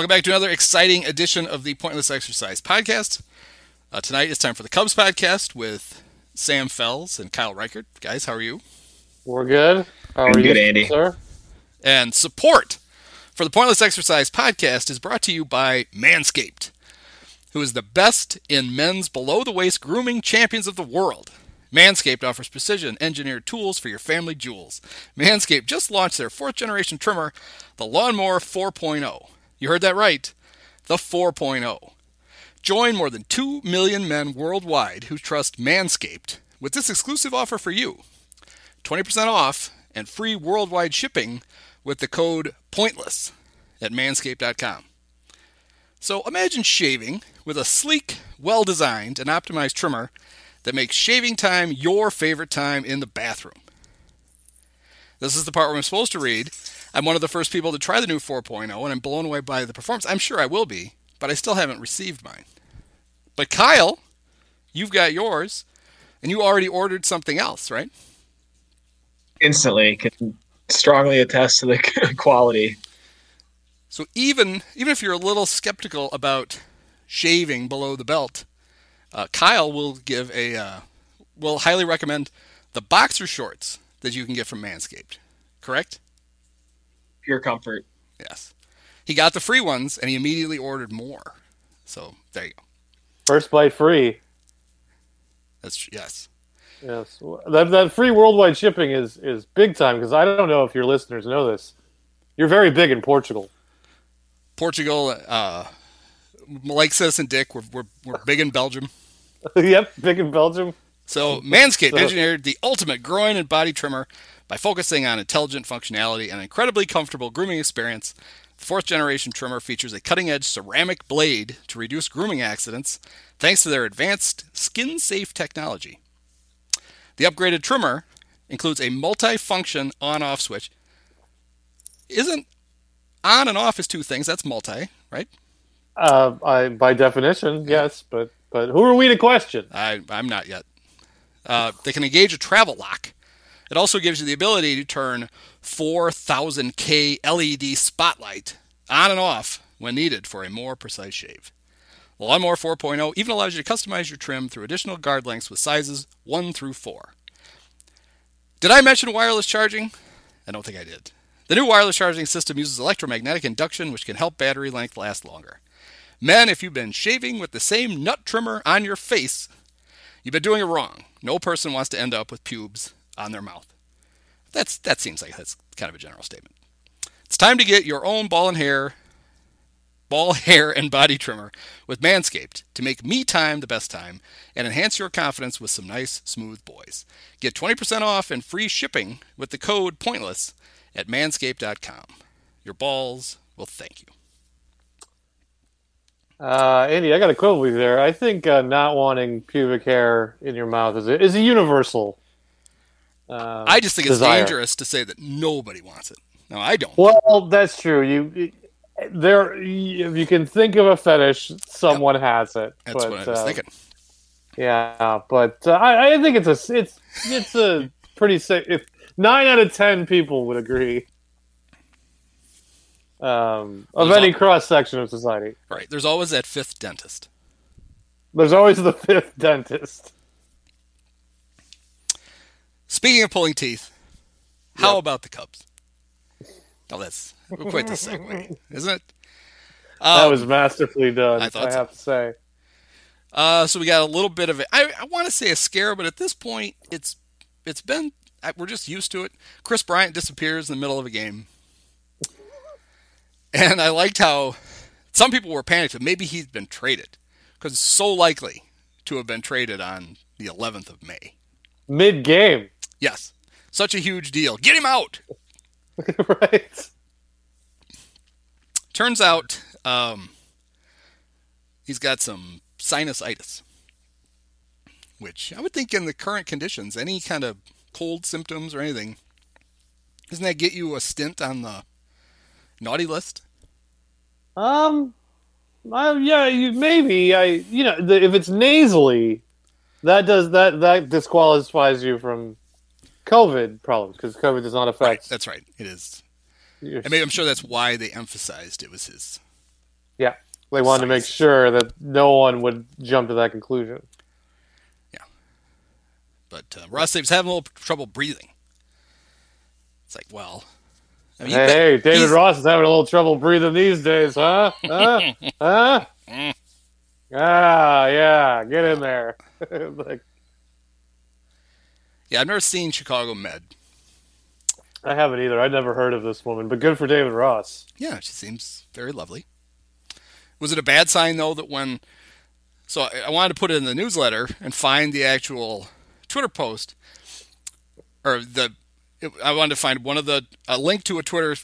Welcome back to another exciting edition of the Pointless Exercise Podcast. Uh, tonight it's time for the Cubs podcast with Sam Fells and Kyle Reichert. Guys, how are you? We're good. How are Good, you, Andy. sir? And support for the Pointless Exercise Podcast is brought to you by Manscaped, who is the best in men's below the waist grooming champions of the world. Manscaped offers precision engineered tools for your family jewels. Manscaped just launched their fourth generation trimmer, the Lawnmower 4.0. You heard that right. The 4.0. Join more than 2 million men worldwide who trust Manscaped with this exclusive offer for you 20% off and free worldwide shipping with the code POINTLESS at manscaped.com. So imagine shaving with a sleek, well designed, and optimized trimmer that makes shaving time your favorite time in the bathroom. This is the part where I'm supposed to read. I'm one of the first people to try the new 4.0, and I'm blown away by the performance. I'm sure I will be, but I still haven't received mine. But Kyle, you've got yours, and you already ordered something else, right? Instantly can strongly attest to the quality. So even even if you're a little skeptical about shaving below the belt, uh, Kyle will give a uh, will highly recommend the boxer shorts that you can get from Manscaped. Correct? Pure comfort. Yes. He got the free ones and he immediately ordered more. So there you go. First bite free. That's yes. Yes, that that free worldwide shipping is is big time because I don't know if your listeners know this. You're very big in Portugal. Portugal, uh, like Citizen Dick, we're, we're, we're big in Belgium. yep, big in Belgium. So Manscaped So- engineered the ultimate groin and body trimmer by focusing on intelligent functionality and an incredibly comfortable grooming experience. The fourth generation trimmer features a cutting edge ceramic blade to reduce grooming accidents thanks to their advanced skin safe technology. The upgraded trimmer includes a multi-function on-off switch. Isn't on and off is two things. That's multi, right? Uh, I by definition, yes, but but who are we to question? I, I'm not yet. Uh, they can engage a travel lock. It also gives you the ability to turn 4000K LED spotlight on and off when needed for a more precise shave. The Lawnmower 4.0 even allows you to customize your trim through additional guard lengths with sizes 1 through 4. Did I mention wireless charging? I don't think I did. The new wireless charging system uses electromagnetic induction, which can help battery length last longer. Men, if you've been shaving with the same nut trimmer on your face, you've been doing it wrong. No person wants to end up with pubes on their mouth. That's that seems like that's kind of a general statement. It's time to get your own ball and hair, ball hair and body trimmer with Manscaped to make me time the best time and enhance your confidence with some nice smooth boys. Get 20% off and free shipping with the code pointless at manscaped.com. Your balls will thank you. Uh, Andy, I got to quibble with you there. I think uh, not wanting pubic hair in your mouth is a, is a universal. Um, I just think it's dangerous to say that nobody wants it. No, I don't. Well, that's true. You there, if you can think of a fetish, someone has it. That's but, what I was uh, thinking. Yeah, but uh, I, I think it's a it's it's a pretty safe. If nine out of ten people would agree, um, of There's any cross section of society, Right. There's always that fifth dentist. there's always the fifth dentist. Speaking of pulling teeth, How Yep. about the Cubs? Oh, that's quite the segue, isn't it? that Um, was masterfully done. I I, thought so. have to say. Uh, so we got a little bit of it. I, I want to say a scare, but at this point, it's it's been we're just used to it. Kris Bryant disappears in the middle of a game, and I liked how some people were panicked that maybe he's been traded because it's so likely to have been traded on the 11th of May. Mid game, Yes, such a huge deal. Get him out. right? Turns out um, he's got some sinusitis, which I would think in the current conditions, any kind of cold symptoms or anything, doesn't that get you a stint on the naughty list? Um, I, yeah, you, maybe I. You know, the, if it's nasally, that does that that disqualifies you from COVID problems because COVID does not Right, affect. that's right. It is. your- I mean, I'm sure that's why they emphasized it was his. yeah, they wanted to make sure that no one would jump to that conclusion. Yeah, but uh, Ross was having a little trouble breathing. It's like, well, I mean, Hey, David Ross is having a little trouble breathing these days, huh? Huh? huh? Ah, yeah, get in there. like, Yeah, I've never seen Chicago Med. I haven't either. I'd never heard of this woman, but good for David Ross. Yeah, she seems very lovely. Was it a bad sign though that when so I, wanted to put it in the newsletter and find the actual Twitter post or the it, I wanted to find one of the a link to a Twitter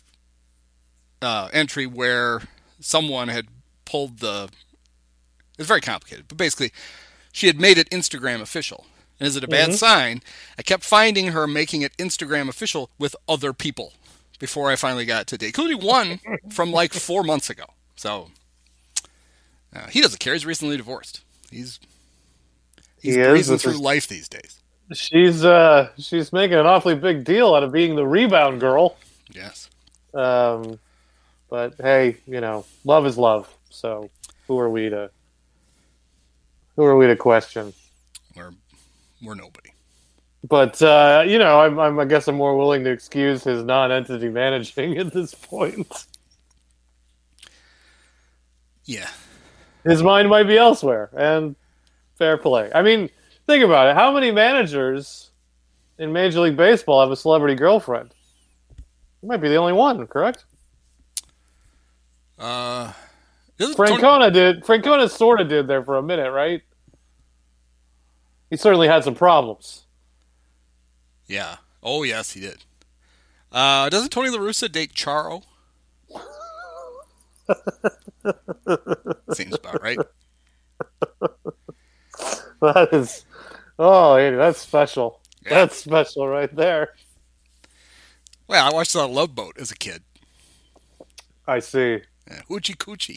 uh, entry where someone had pulled the it's very complicated, but basically she had made it Instagram official. And is it a bad sign? I kept finding her making it Instagram official with other people before I finally got to date, including one from like four months ago. So uh, he doesn't care. He's recently divorced. He's he's He breezing through life these days. She's uh she's making an awfully big deal out of being the rebound girl. Yes. Um, but hey, you know, love is love. So who are we to who are we to question? We're we're nobody. But uh, you know, I'm, I'm I guess I'm more willing to excuse his non-entity managing at this point. Yeah. His mind might be elsewhere, and fair play. I mean, think about it. How many managers in Major League Baseball have a celebrity girlfriend? You might be the only one, correct? Uh, doesn't Tony- Francona did. Francona sort of did there for a minute, right? He certainly had some problems. yeah. Oh yes, he did. Uh, doesn't Tony La Russa date Charo? Seems about right. That is, oh, Andy, that's special. Yeah. That's special right there. Well, I watched of Love Boat as a kid. I see. Yeah, hoochie coochie.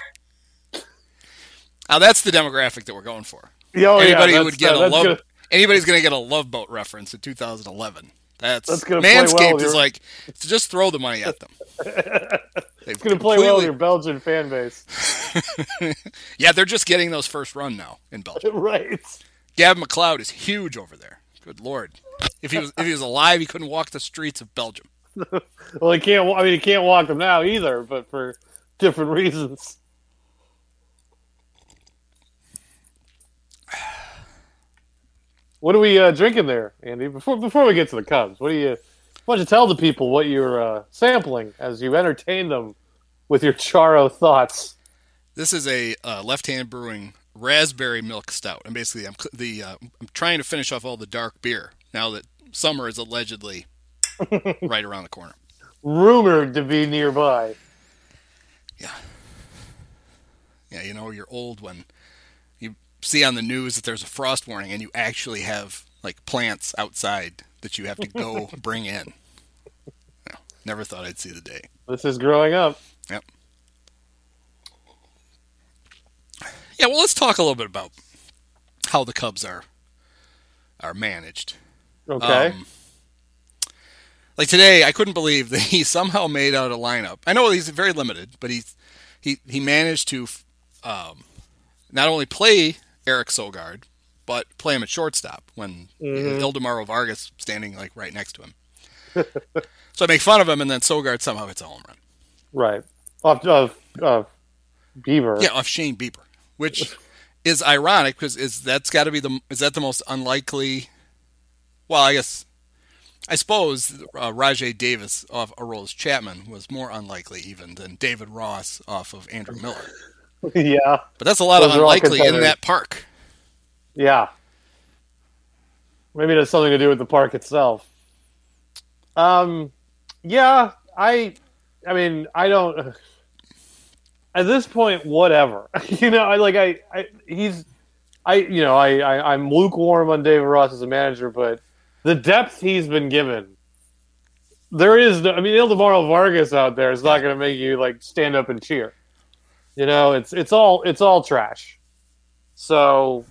Now that's the demographic that we're going for. Oh, Anybody that's- would get uh, a love, gonna- anybody's going to get a Love Boat reference in 2011. That's, That's gonna play well Manscaped is your- like just throw the money at them. It's going to play well with your Belgian fan base. Yeah, they're just getting those first run now in Belgium. right. Gavin MacLeod is huge over there. Good lord. If he was if he was alive, he couldn't walk the streets of Belgium. Well, he can't. I mean, he can't walk them now either, but for different reasons. What are we uh, drinking there, Andy? Before before we get to the Cubs, what do you? Why don't you tell the people what you're uh, sampling as you entertain them with your Charo thoughts? This is a uh, left-hand brewing raspberry milk stout, and basically, I'm the uh, I'm trying to finish off all the dark beer now that summer is allegedly right around the corner. Rumored to be nearby. Yeah, Yeah, you know, you're old when see on the news that there's a frost warning, and you actually have like plants outside that you have to go bring in. Never thought I'd see the day. This is growing up. Yep. Yeah, well, let's talk a little bit about how the Cubs are are managed. Okay. Um, like today, I couldn't believe that he somehow made out a lineup. I know he's very limited, but he he he managed to um, not only play Eric Sogard, but play him at shortstop when Mhm. Ildemaro Vargas standing like right next to him. so I make fun of him, and then Sogard somehow hits a home run. Right. Off of of Bieber. Yeah, off Shane Bieber, which is ironic because is that's got to be the is that the most unlikely? Well, I guess I suppose uh, Rajay Davis off Aroldis Chapman was more unlikely even than David Ross off of Andrew Miller. yeah. But that's a lot Those of unlikely in that park. Yeah. Maybe it has something to do with the park itself. Um, yeah, I, I mean, I don't. At this point, whatever. you know, I like I, I he's, I you know I, I I'm lukewarm on David Ross as a manager, but the depth he's been given, there is. no- I mean, Ildemaro Vargas out there is not going to make you like stand up and cheer. You know, it's it's all it's all trash. So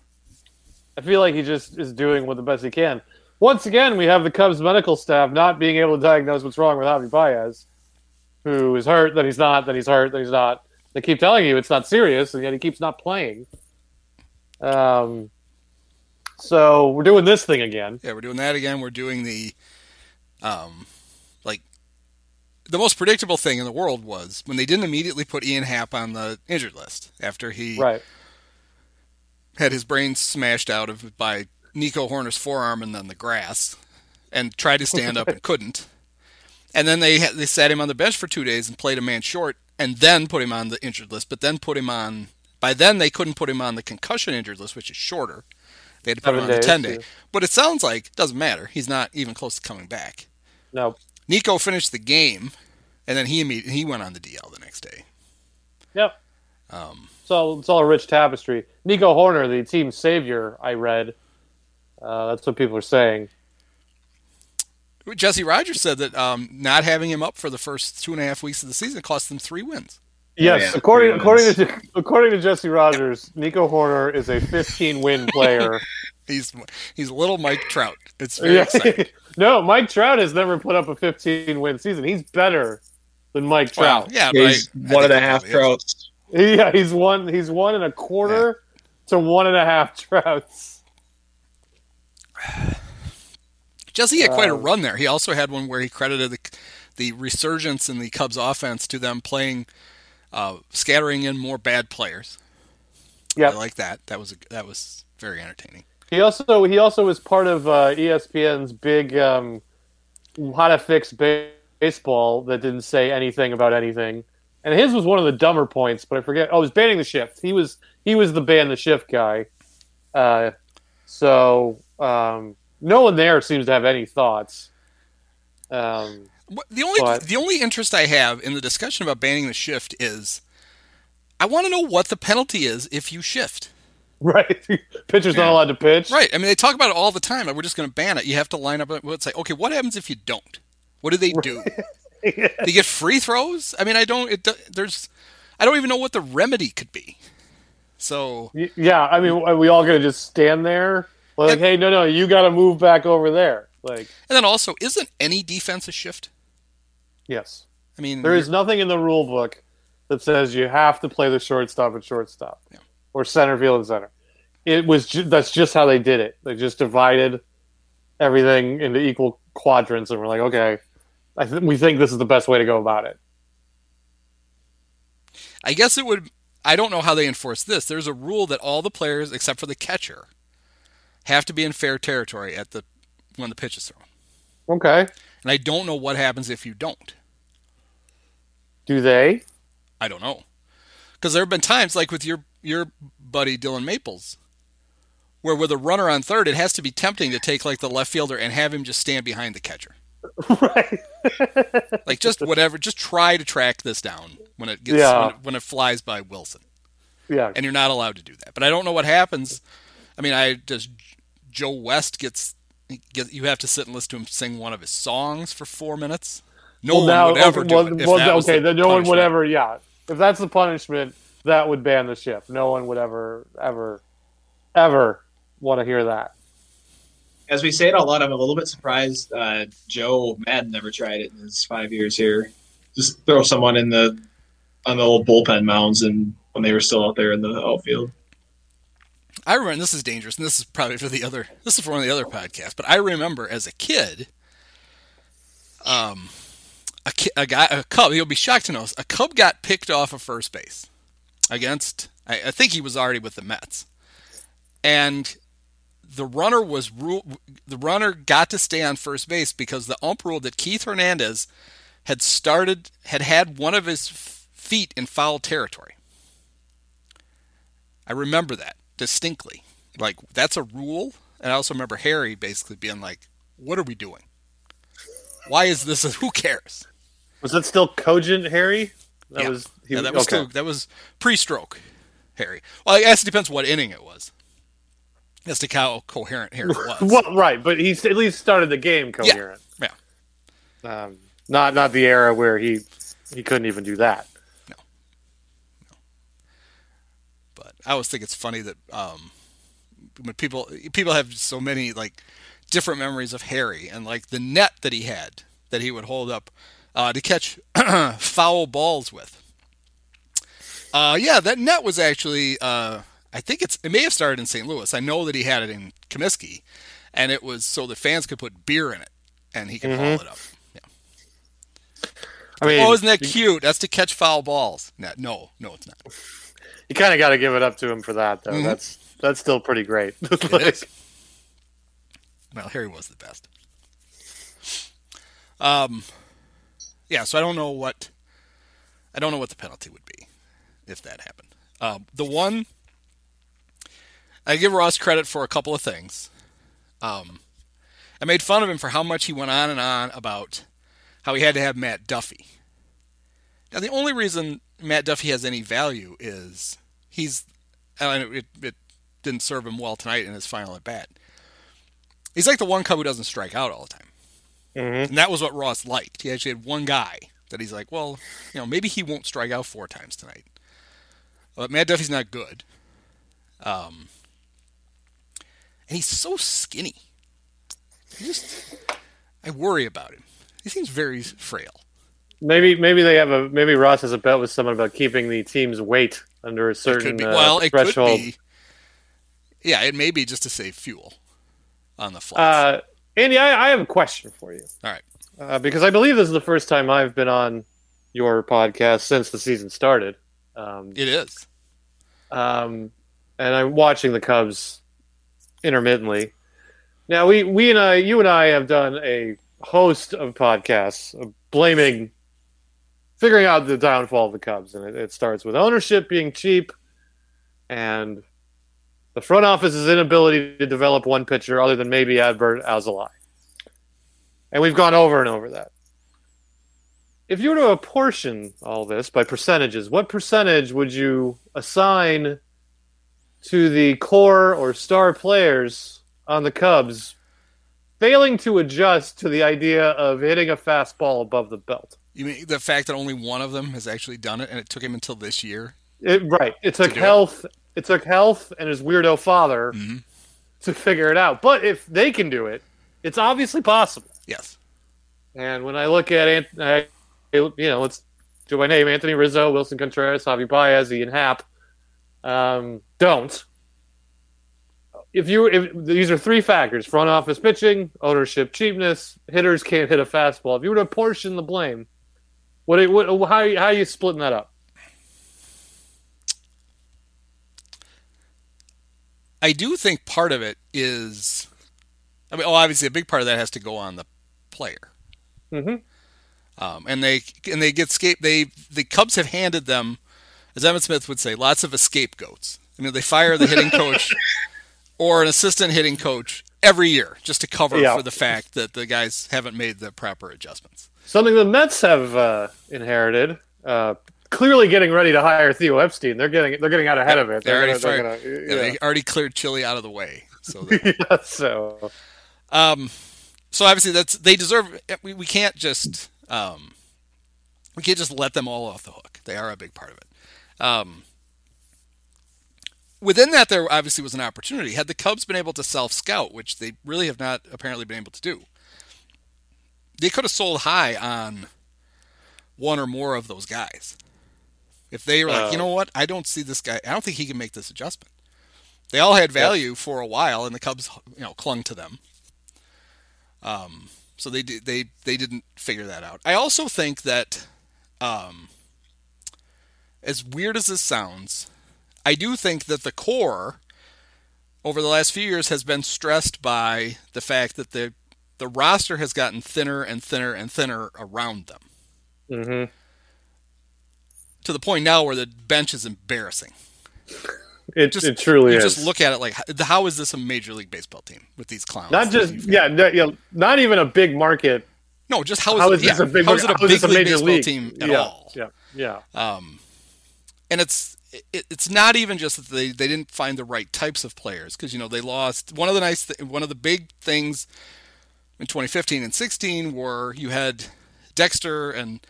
I feel like he just is doing what the best he can. Once again, we have the Cubs medical staff not being able to diagnose what's wrong with Javi Baez, who is hurt, then he's not, then he's hurt, then he's not. They keep telling you it's not serious, and yet he keeps not playing. Um, so we're doing this thing again. Yeah, we're doing that again. We're doing the, um, the most predictable thing in the world was when they didn't immediately put Ian Happ on the injured list after he Right. had his brain smashed out of by Nico Hoerner's forearm and then the grass, and tried to stand up and couldn't. And then they they sat him on the bench for two days and played a man short, and then put him on the injured list. But then put him on. By then they couldn't put him on the concussion injured list, which is shorter. They had to put him Seven on the ten day. yeah. But it sounds like doesn't matter. He's not even close to coming back. No. Nico finished the game, and then he immediately he went on the DL the next day. Yep. Um, So it's all a rich tapestry. Nico Hoerner, the team savior, I read. Uh, that's what people are saying. Jesse Rogers said that um, not having him up for the first two and a half weeks of the season cost them three wins. Yes, yeah. according according wins. to according to Jesse Rogers, Nico Hoerner is a 15 win player. He's he's little Mike Trout. It's very Yeah. exciting. no, Mike Trout has never put up a 15 win season. He's better than Mike Well, Trout. yeah, He's I one think and a half trouts. Yeah, he's one. He's one and a quarter to one and a half Trouts. Jesse had quite a Um, run there. He also had one where he credited the the resurgence in the Cubs offense to them playing, uh, scattering in more bad players. Yeah, I like that. That was a, that was very entertaining. He also he also was part of uh, ESPN's big um, how to fix ba- baseball that didn't say anything about anything. And his was one of the dumber points, but I forget. Oh, it was banning the shift. He was he was the ban the shift guy. Uh, so um, no one there seems to have any thoughts. Um, The only But- the only interest I have in the discussion about banning the shift is, I want to know what the penalty is if you shift. right, pitcher's not allowed to pitch. Right. I mean, they talk about it all the time. Like, we're just going to ban it. You have to line up. It's like, okay, what happens if you don't? What do they do? do you get free throws? I mean, I don't. It, there's, I don't even know what the remedy could be. So Yeah, I mean, are we all gonna just stand there? Like, Yeah. hey, no, no, you got to move back over there. Like, And then also, isn't any defense a shift? yes, I mean, there is nothing in the rule book that says you have to play the shortstop at shortstop, Yeah. Or center field and center. It was ju- that's just how they did it. They just divided everything into equal quadrants, and we're like, okay, I th- we think this is the best way to go about it. I guess it would. I don't know how they enforce this. There's a rule that all the players, except for the catcher, have to be in fair territory at the when the pitch is thrown. Okay, And I don't know what happens if you don't. do they? I don't know. Because there have been times, like with your your buddy Dillon Maples, where with a runner on third, it has to be tempting to take like the left fielder and have him just stand behind the catcher. right. Like just whatever, just try to track this down when it gets Yeah. when, it, when it flies by Willson, Yeah. and you're not allowed to do that. But I don't know what happens. I mean, I does Joe West gets get you have to sit and listen to him sing one of his songs for four minutes. No well, one now, would ever okay, do well, it. Well, okay, the then no one would ever. Yeah, if that's the punishment, that would ban the shift. No one would ever, ever, ever want to hear that. As we say it out loud, I'm a little bit surprised uh, Joe Maddon never tried it in his five years here. Just throw someone in the on the old bullpen mounds and when they were still out there in the outfield. I remember this is dangerous, and this is probably for the other. This is for one of the other podcasts. But I remember as a kid, Um, a, ki- a guy, a Cub, you'll be shocked to know, a Cub got picked off of first base against, I, I think he was already with the Mets. And the runner was ru- the runner got to stay on first base because the ump ruled that Keith Hernandez had started had had one of his feet in foul territory. I remember that distinctly. Like that's a rule, and I also remember Harry basically being like, "What are we doing? Why is this? A, who cares?" Was that still cogent, Harry? That yeah. was he, yeah, that was okay. still that was pre-stroke, Harry. Well, I guess it depends what inning it was. As to how coherent Harry was. well, right, but he at least started the game coherent. Yeah. Um, not not the era where he he couldn't even do that. No. But I always think it's funny that um, when people people have so many like different memories of Harry and like the net that he had that he would hold up uh, to catch foul balls with. Uh, yeah, that net was actually uh, I think it's it may have started in St. Louis. I know that he had it in Comiskey, and it was so the fans could put beer in it and he could haul it up. Yeah. I mean, Oh, isn't that cute? That's to catch foul balls. No, no, no, it's not. you kind of got to give it up to him for that, though. Mhm. That's that's still pretty great. Like. Well, Harry was the best. Um, yeah. So I don't know what I don't know what the penalty would be if that happened. Um, the one I give Ross credit for a couple of things. Um, I made fun of him for how much he went on and on about how he had to have Matt Duffy. Now, the only reason Matt Duffy has any value is he's, and it, it didn't serve him well tonight in his final at bat. He's like the one Cub who doesn't strike out all the time. Mhm. And that was what Ross liked. He actually had one guy that he's like, well, you know, maybe he won't strike out four times tonight. But Matt Duffy's not good. Um, and he's so skinny. He just, I worry about him. He seems very frail. maybe maybe they have a maybe Ross has a bet with someone about keeping the team's weight under a certain uh, well, threshold. Yeah, it may be just to save fuel on the flights. Uh, Andy, I, I have a question for you. All right. Uh, because I believe this is the first time I've been on your podcast since the season started. Um, It is. um, and I'm watching the Cubs intermittently. Now, we, we and I, you and I have done a host of podcasts of blaming, figuring out the downfall of the Cubs. And it, it starts with ownership being cheap and the front office's inability to develop one pitcher other than maybe Adbert Alzolay. And we've gone over and over that. If you were to apportion all this by percentages, what percentage would you assign to the core or star players on the Cubs failing to adjust to the idea of hitting a fastball above the belt? You mean the fact that only one of them has actually done it, and it took him until this year? It, right. It took do it. It. took health and his weirdo father Mhm. to figure it out. But if they can do it, it's obviously possible. Yes. And when I look at, Ant- I, you know, let's do my name: Anthony Rizzo, Willson Contreras, Javi Baez, Ian Happ. Um, don't. If you, if these are three factors: front office pitching, ownership, cheapness, hitters can't hit a fastball. If you were to portion the blame, what, what how how are you splitting that up? I do think part of it is, I mean, oh, obviously a big part of that has to go on the player. Mm-hmm. Um, and they and they get scape. They the Cubs have handed them, as Emmitt Smith would say, lots of scapegoats. I mean, they fire the hitting coach or an assistant hitting coach every year just to cover Yeah. for the fact that the guys haven't made the proper adjustments. Something the Mets have uh, inherited. Uh, clearly, getting ready to hire Theo Epstein. They're getting they're getting out ahead of it. They already gonna- they're gonna- Yeah, yeah. They already cleared Chili out of the way. So that, so Um, so obviously that's they deserve. We, we can't just um, we can't just let them all off the hook. They are a big part of it. Um, within that, there obviously was an opportunity. Had the Cubs been able to self scout, which they really have not apparently been able to do, they could have sold high on one or more of those guys. If they were like, Uh, you know what, I don't see this guy. I don't think he can make this adjustment. They all had value for a while, and the Cubs, you know, clung to them. Um, So they did, they they didn't figure that out. I also think that, um, as weird as this sounds, I do think that the core over the last few years has been stressed by the fact that the the roster has gotten thinner and thinner and thinner around them Mm-hmm. To the point now where the bench is embarrassing. It, Just it truly you is. just look at it like how is this a major league baseball team with these clowns? not just yeah, no, you know, not even a big market. no, just how is, How it, is this a big? how is it a big league major baseball league team at yeah, all? Yeah, yeah. Um, and it's it, it's not even just that they, they didn't find the right types of players because you know they lost one of the nice th- one of the big things in 2015 and 16 were you had Dexter and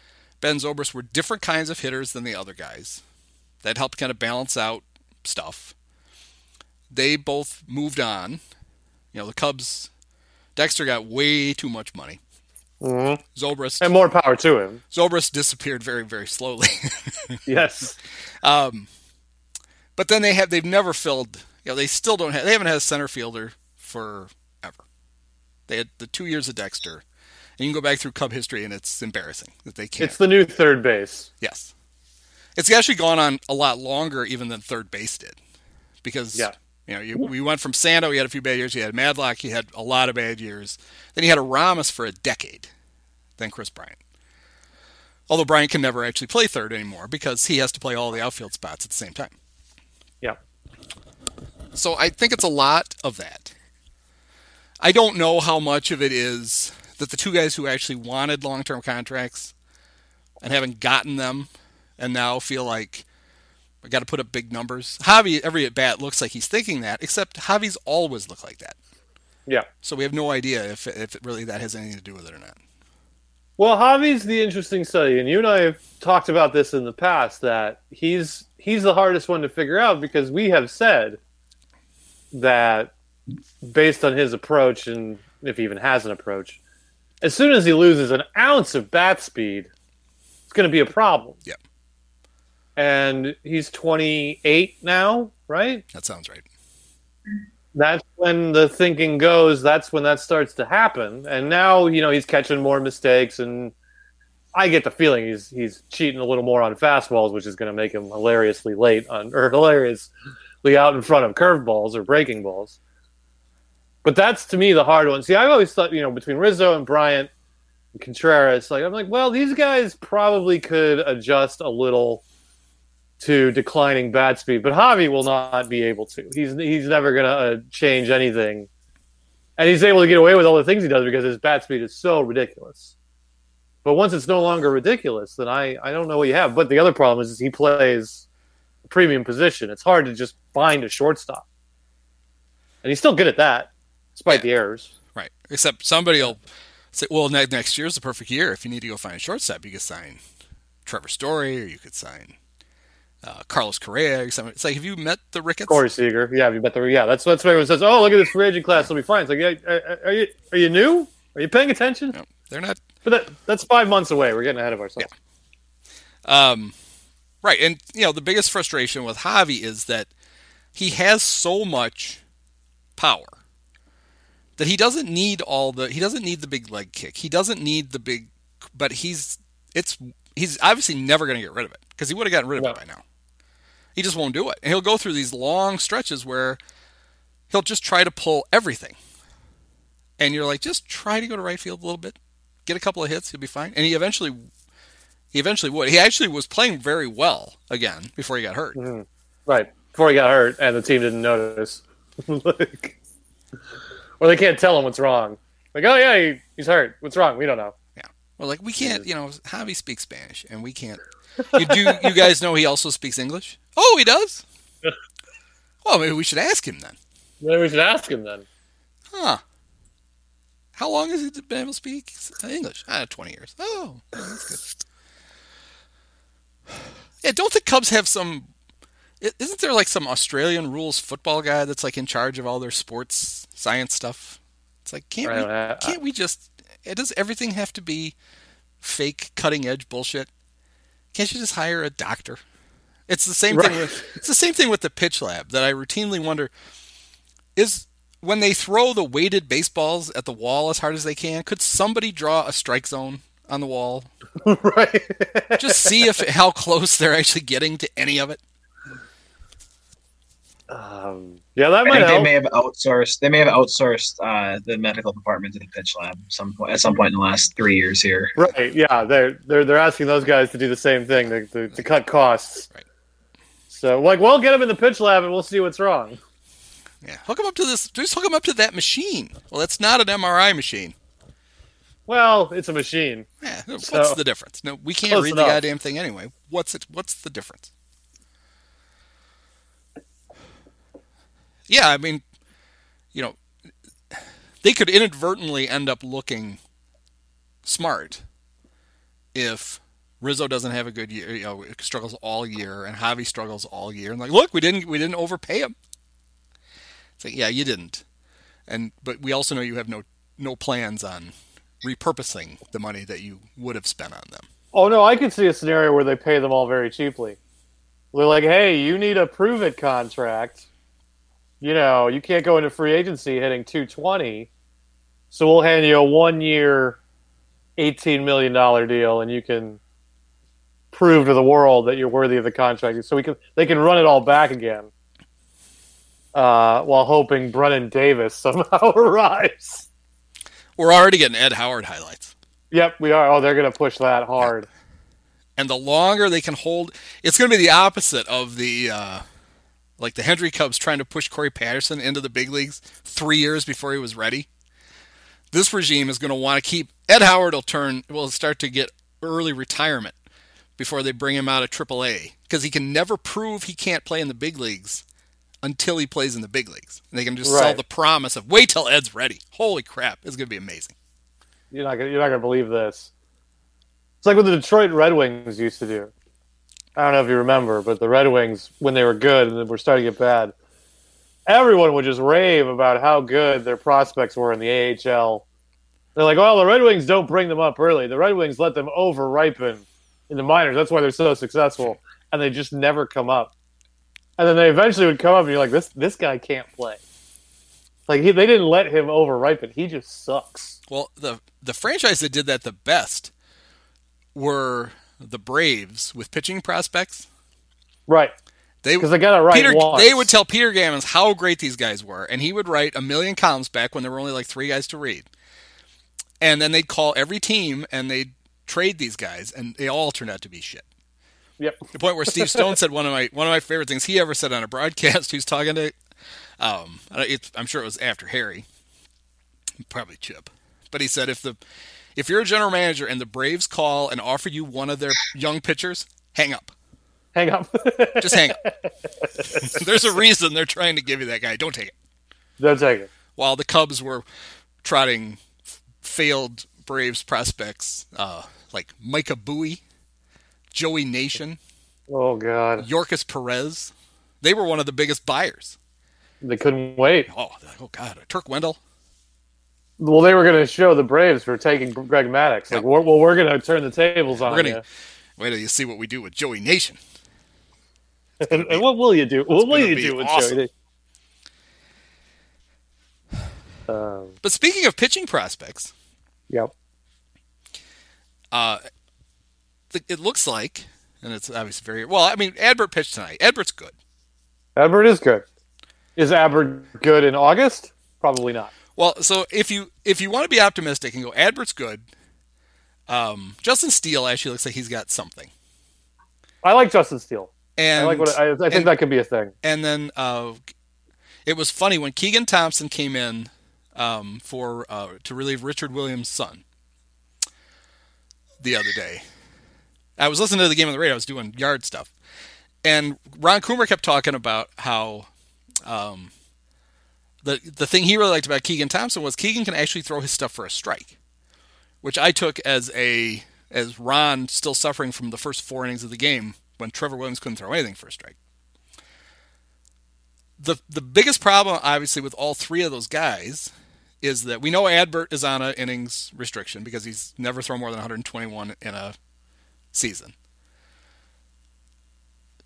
Ben Zobrist were different kinds of hitters than the other guys that helped kind of balance out stuff. They both moved on. You know the Cubs. Dexter got way too much money. Mhm. Zobrist And more power to him. Zobrist disappeared very very slowly. Yes. Um, but then they have they've never filled. You know, they still don't have. They haven't had a center fielder forever. They had the two years of Dexter, and you can go back through Cub history, and it's embarrassing that they can't. It's the new third base. yes, it's actually gone on a lot longer even than third base did, because Yeah. you know you, we went from Santo, he had a few bad years. You had Madlock, he had a lot of bad years. Then he had Aramis for a decade. Then Kris Bryant. Although Bryant can never actually play third anymore because he has to play all the outfield spots at the same time. Yeah. So I think it's a lot of that. I don't know how much of it is that the two guys who actually wanted long term contracts and haven't gotten them and now feel like I got to put up big numbers. Javi, every at bat looks like he's thinking that, except Javi's always looked like that. Yeah. So we have no idea if, if it really that has anything to do with it or not. Well, Javi's the interesting study, and you and I have talked about this in the past that he's he's the hardest one to figure out because we have said that based on his approach, and if he even has an approach, as soon as he loses an ounce of bat speed, it's going to be a problem. Yeah. And he's 28 now, right? That sounds right. that's when the thinking goes that's when that starts to happen and now you know he's catching more mistakes and i get the feeling he's he's cheating a little more on fastballs which is going to make him hilariously late on or hilariously out in front of curveballs or breaking balls but that's to me the hard one see i've always thought you know between rizzo and bryant and contreras like i'm like well these guys probably could adjust a little to declining bat speed, but Javi will not be able to. He's he's never gonna uh, change anything, and he's able to get away with all the things he does because his bat speed is so ridiculous. But once it's no longer ridiculous, then I I don't know what you have. But the other problem is, is he plays a premium position. It's hard to just find a shortstop, and he's still good at that, despite Yeah. the errors. Right. Except somebody will say, well, ne- next year's the perfect year. If you need to go find a shortstop, you could sign Trevor Story or you could sign uh, Carlos Correa or something. It's like, have you met the Ricketts? Corey Seager, yeah, have you bet the yeah. That's that's what everyone says. Oh, look at this free agent class; it'll be fine. It's like, yeah, are, are you are you new? Are you paying attention? No, they're not. But that, that's five months away. We're getting ahead of ourselves. Yeah. Um, right. And, you know, the biggest frustration with Javi is that he has so much power that he doesn't need all the, he doesn't need the big leg kick. He doesn't need the big, but he's, it's, he's obviously never going to get rid of it because he would have gotten rid of No. it by now. He just won't do it. And he'll go through these long stretches where he'll just try to pull everything. And you're like, just try to go to right field a little bit, get a couple of hits, you'll be fine. And he eventually he eventually would. He actually was playing very well again before he got hurt. Mm-hmm. Right before he got hurt, and the team didn't notice, like, or they can't tell him what's wrong. Like, oh yeah, he, he's hurt. What's wrong? We don't know. Yeah. Well, like we can't, you know, Javi speaks Spanish, and we can't. You do. You guys know he also speaks English? Oh, he does. Well, maybe we should ask him then. Maybe we should ask him then. Huh? How long has he been able to speak English? Ah, twenty years. Oh, yeah, that's good. Yeah, don't the Cubs have some? I- Isn't there like some Australian rules football guy that's like in charge of all their sports science stuff? It's like can't Right, we I- I- can't we just? It does everything have to be fake, cutting edge bullshit? Can't you just hire a doctor? It's the same thing with it's the same thing with the pitch lab that I routinely wonder is when they throw the weighted baseballs at the wall as hard as they can, could somebody draw a strike zone on the wall? right. Just see if how close they're actually getting to any of it. Um, yeah, that I might think they may have outsourced. They may have outsourced uh, the medical department to the pitch lab some point at some point in the last three years here. Right. Yeah, they're they're they're asking those guys to do the same thing to, to, to cut costs. Right. So, like, we'll get them in the pitch lab and we'll see what's wrong. Yeah, hook them up to this. Just hook them up to that machine. Well, that's not an MRI machine. Well, it's a machine. Yeah, what's So- the difference? No, we can't read enough. the goddamn thing anyway. What's it? What's the difference? Yeah, I mean, you know, they could inadvertently end up looking smart if Rizzo doesn't have a good year, you know, struggles all year, and Javi struggles all year, and like, look, we didn't we didn't overpay him. It's like, yeah, you didn't, and but we also know you have no no plans on repurposing the money that you would have spent on them. Oh no, I could see a scenario where they pay them all very cheaply. They're like, "Hey, you need a prove it contract. You know, you can't go into free agency hitting 220. So we'll hand you a one year, 18 million dollar deal, and you can prove to the world that you're worthy of the contract. So we can they can run it all back again, uh, while hoping Brennen Davis somehow arrives. We're already getting Ed Howard highlights. Yep, we are. Oh, they're gonna push that hard. and the longer they can hold, it's going to be the opposite of the uh, like the Hendry Cubs trying to push Corey Patterson into the big leagues three years before he was ready. This regime is going to want to keep Ed Howard. Will turn will start to get early retirement before they bring him out of AAA because he can never prove he can't play in the big leagues until he plays in the big leagues. And they can just sell the promise of wait till Ed's ready. Holy crap, it's going to be amazing. You're not gonna you're not gonna believe this. It's like what the Detroit Red Wings used to do. I don't know if you remember, but the Red Wings, when they were good and then were starting to get bad, everyone would just rave about how good their prospects were in the AHL. They're like, "Oh, the Red Wings don't bring them up early. The Red Wings let them over ripen in the minors. That's why they're so successful." And they just never come up. And then they eventually would come up, and you're like, "This this guy can't play." Like he, they didn't let him over ripen. He just sucks. Well, the the franchise that did that the best were the Braves with pitching prospects. Right. They Because they got it right Peter, once. they would tell Peter Gammons how great these guys were, and he would write a million columns back when there were only like three guys to read. And then they'd call every team and they'd trade these guys, and they all turned out to be shit. Yep. The point where Steve Stone said one of my one of my favorite things he ever said on a broadcast. He was talking to, um, I'm sure it was after Harry, probably Chip, but he said if the if you're a general manager and the Braves call and offer you one of their young pitchers, hang up. Hang up. Just hang up. There's a reason they're trying to give you that guy. Don't take it. Don't take it. While the Cubs were trotting failed Braves prospects uh, like Micah Bowie, Joey Nation, Oh God, Yorkis Perez, they were one of the biggest buyers. they couldn't wait. Oh, oh God, Turk Wendell. Well, they were going to show the Braves for taking Greg Maddux. Like, Yeah. we're, well, we're going to turn the tables on We're gonna you. wait till you see what we do with Joey Nation. And, and what will you do? What will you do with awesome. Joey? Um, But speaking of pitching prospects, yep. uh, it looks like, and it's obviously very well. I mean, Adbert pitched tonight. Adbert's good. Adbert is good. Is Adbert good in August? Probably not. Well, so if you if you want to be optimistic and go, Adbert's good. Um, Justin Steele actually looks like he's got something, I like Justin Steele. and I like what I, I think and- that could be a thing. and then uh, it was funny when Keegan Thompson came in um, for uh, to relieve Richard Williams' son the other day. I was listening to the game on the radio. I was doing yard stuff, and Ron Coomer kept talking about how um, the the thing he really liked about Keegan Thompson was Keegan can actually throw his stuff for a strike, which I took as a as Ron still suffering from the first four innings of the game when Trevor Williams couldn't throw anything for a strike the the biggest problem, obviously, with all three of those guys is that we know Adbert is on an innings restriction because he's never thrown more than 121 in a season.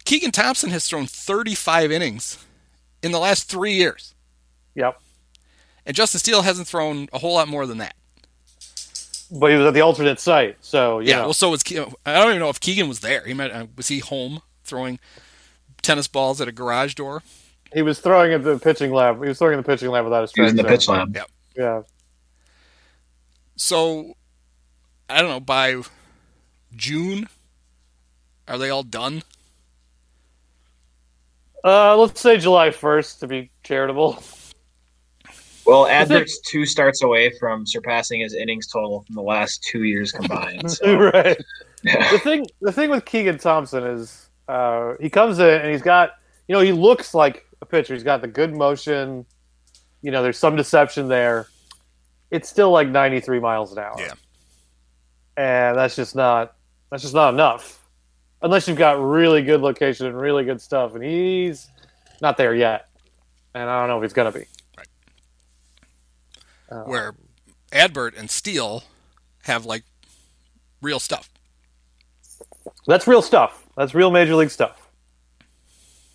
Keegan Thompson has thrown 35 innings in the last three years. Yep. And Justin Steele hasn't thrown a whole lot more than that. But he was at the alternate site, so you Yeah, know. well, so was Ke- I don't even know if Keegan was there. He might uh, was he home throwing tennis balls at a garage door? he was throwing at the pitching lab. He was throwing in the pitching lab without a He was in the pitch zone. lab. Yeah, So I don't know by June are they all done? uh, let's say July first to be charitable. Well, I think- two starts away from surpassing his innings total from the last two years combined. So, right. yeah. the thing the thing with Keegan Thompson is uh, he comes in and he's got you know he looks like a pitcher. He's got the good motion. You know, there's some deception there. It's still like 93 miles an hour. Yeah. and that's just not that's just not enough unless you've got really good location and really good stuff. And he's not there yet, and I don't know if he's gonna be. Uh, Where Adbert and Steele have like real stuff. That's real stuff. That's real major league stuff.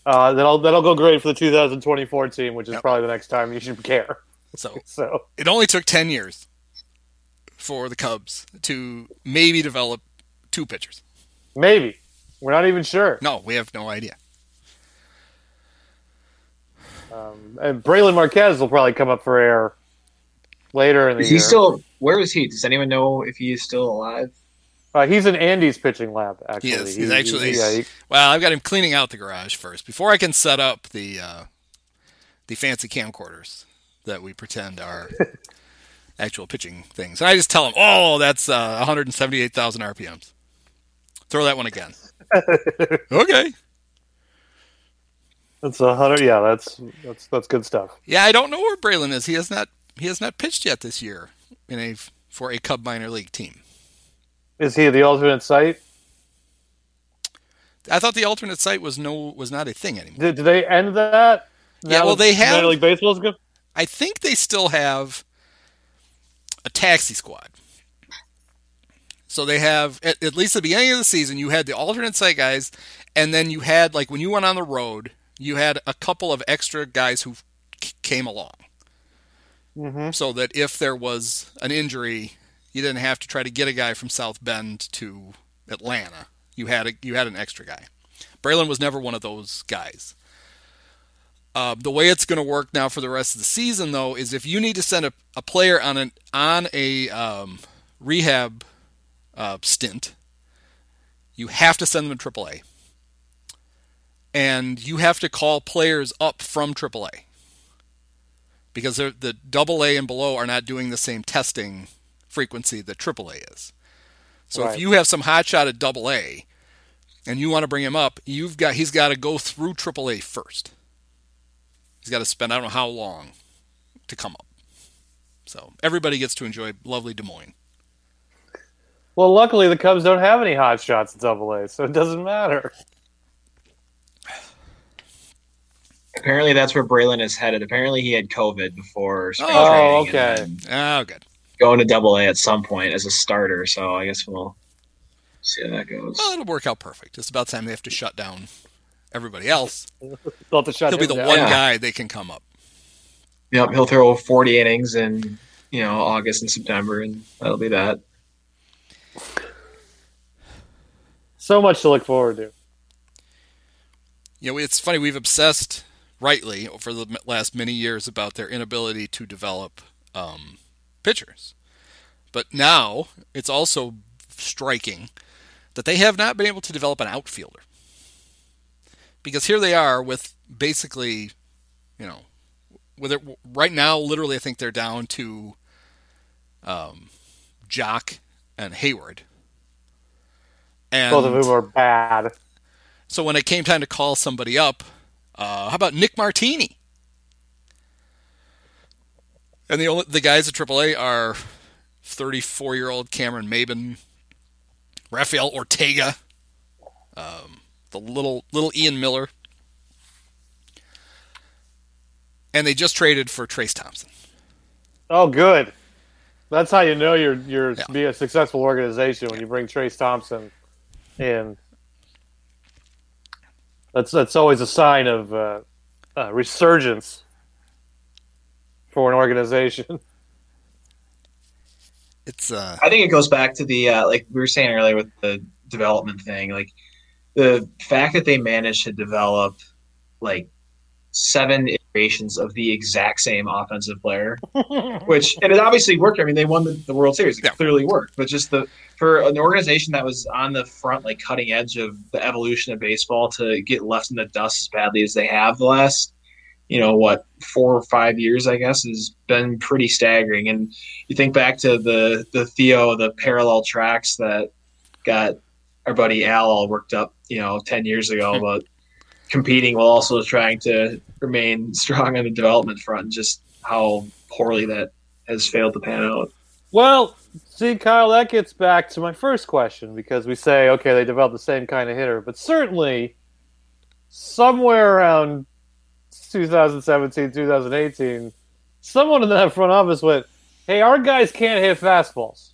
Uh, that'll that'll go great for the 2024 team, which is Yep. probably the next time you should care. So So it only took ten years for the Cubs to maybe develop two pitchers. maybe we're not even sure. No, we have no idea. Um, and Brailyn Marquez will probably come up for air later in the Is he year. still? Where is he? Does anyone know if he is still alive? Uh, he's in Andy's pitching lab. Actually, He is. He's actually- yeah. He, Well, I've got him cleaning out the garage first before I can set up the uh, the fancy camcorders that we pretend are actual pitching things. And I just tell him, "Oh, that's uh, 178,000 RPMs." Throw that one again. okay. that's a hundred. Yeah, that's that's that's good stuff. Yeah, I don't know where Brailyn is. He has not he has not pitched yet this year in a for a Cub minor league team. Is he the alternate site? I thought the alternate site was no was not a thing anymore. Did, did they end that? Yeah, Now well, they have- Minor League Baseball's good. I think they still have a taxi squad. So they have at, at least at the beginning of the season, you had the alternate site guys, and then you had like when you went on the road, you had a couple of extra guys who c- came along, Mm-hmm. so that if there was an injury, you didn't have to try to get a guy from South Bend to Atlanta. You had a you had an extra guy. Brailyn was never one of those guys. Uh, the way it's going to work now for the rest of the season, though, is if you need to send a, a player on an on a um, rehab uh, stint, you have to send them to AAA, and you have to call players up from AAA because they're, the AA and below are not doing the same testing frequency that AAA is. So Right. if you have some hotshot at double A and you want to bring him up, you've got he's got to go through AAA first. He's got to spend I don't know how long to come up. So everybody gets to enjoy lovely Des Moines. Well, luckily the Cubs don't have any hot shots at Double A, so it doesn't matter. Apparently, that's where Brailyn is headed. Apparently, he had COVID before oh, spring Oh, training. okay. Oh, good. Going to Double A at some point as a starter. So I guess we'll see how that goes. Well, it'll work out perfect. It's about time they have to shut down everybody else. They'll to shut He'll be the down. one Yeah. guy they can come up. Yep, he'll throw 40 innings in you know August and September, and that'll be that. So much to look forward to. You know, it's funny. We've obsessed rightly for the last many years about their inability to develop um, pitchers, but now it's also striking that they have not been able to develop an outfielder. Because here they are with basically, you know, with it right now. Literally, I think they're down to um, Joc and Heyward. And Both of whom are bad. so when it came time to call somebody up, uh, how about Nick Martini? And the only, the guys at AAA are 34 year old Cameron Maybin, Rafael Ortega, um, the little little Ian Miller, and they just traded for Trayce Thompson. Oh, good. That's how you know you're you're Yeah. be a successful organization when you bring Trayce Thompson in. That's that's always a sign of uh, uh, resurgence for an organization. It's uh, I think it goes back to the uh, like we were saying earlier with the development thing, like the fact that they managed to develop like seven iterations of the exact same offensive player, which and it obviously worked. I mean, they won the, the World Series; it Yeah. clearly worked. But just the for an organization that was on the front, like cutting edge of the evolution of baseball, to get left in the dust as badly as they have the last, you know, what four or five years, I guess, has been pretty staggering. And you think back to the the Theo, the parallel tracks that got our buddy Al all worked up, you know, ten years ago hmm. about competing while also trying to remain strong on the development front. and Just how poorly that has failed to pan out. Well, see, Kyle, that gets back to my first question because we say, okay, they developed the same kind of hitter, but certainly somewhere around 2017, 2018, someone in that front office went, hey, our guys can't hit fastballs.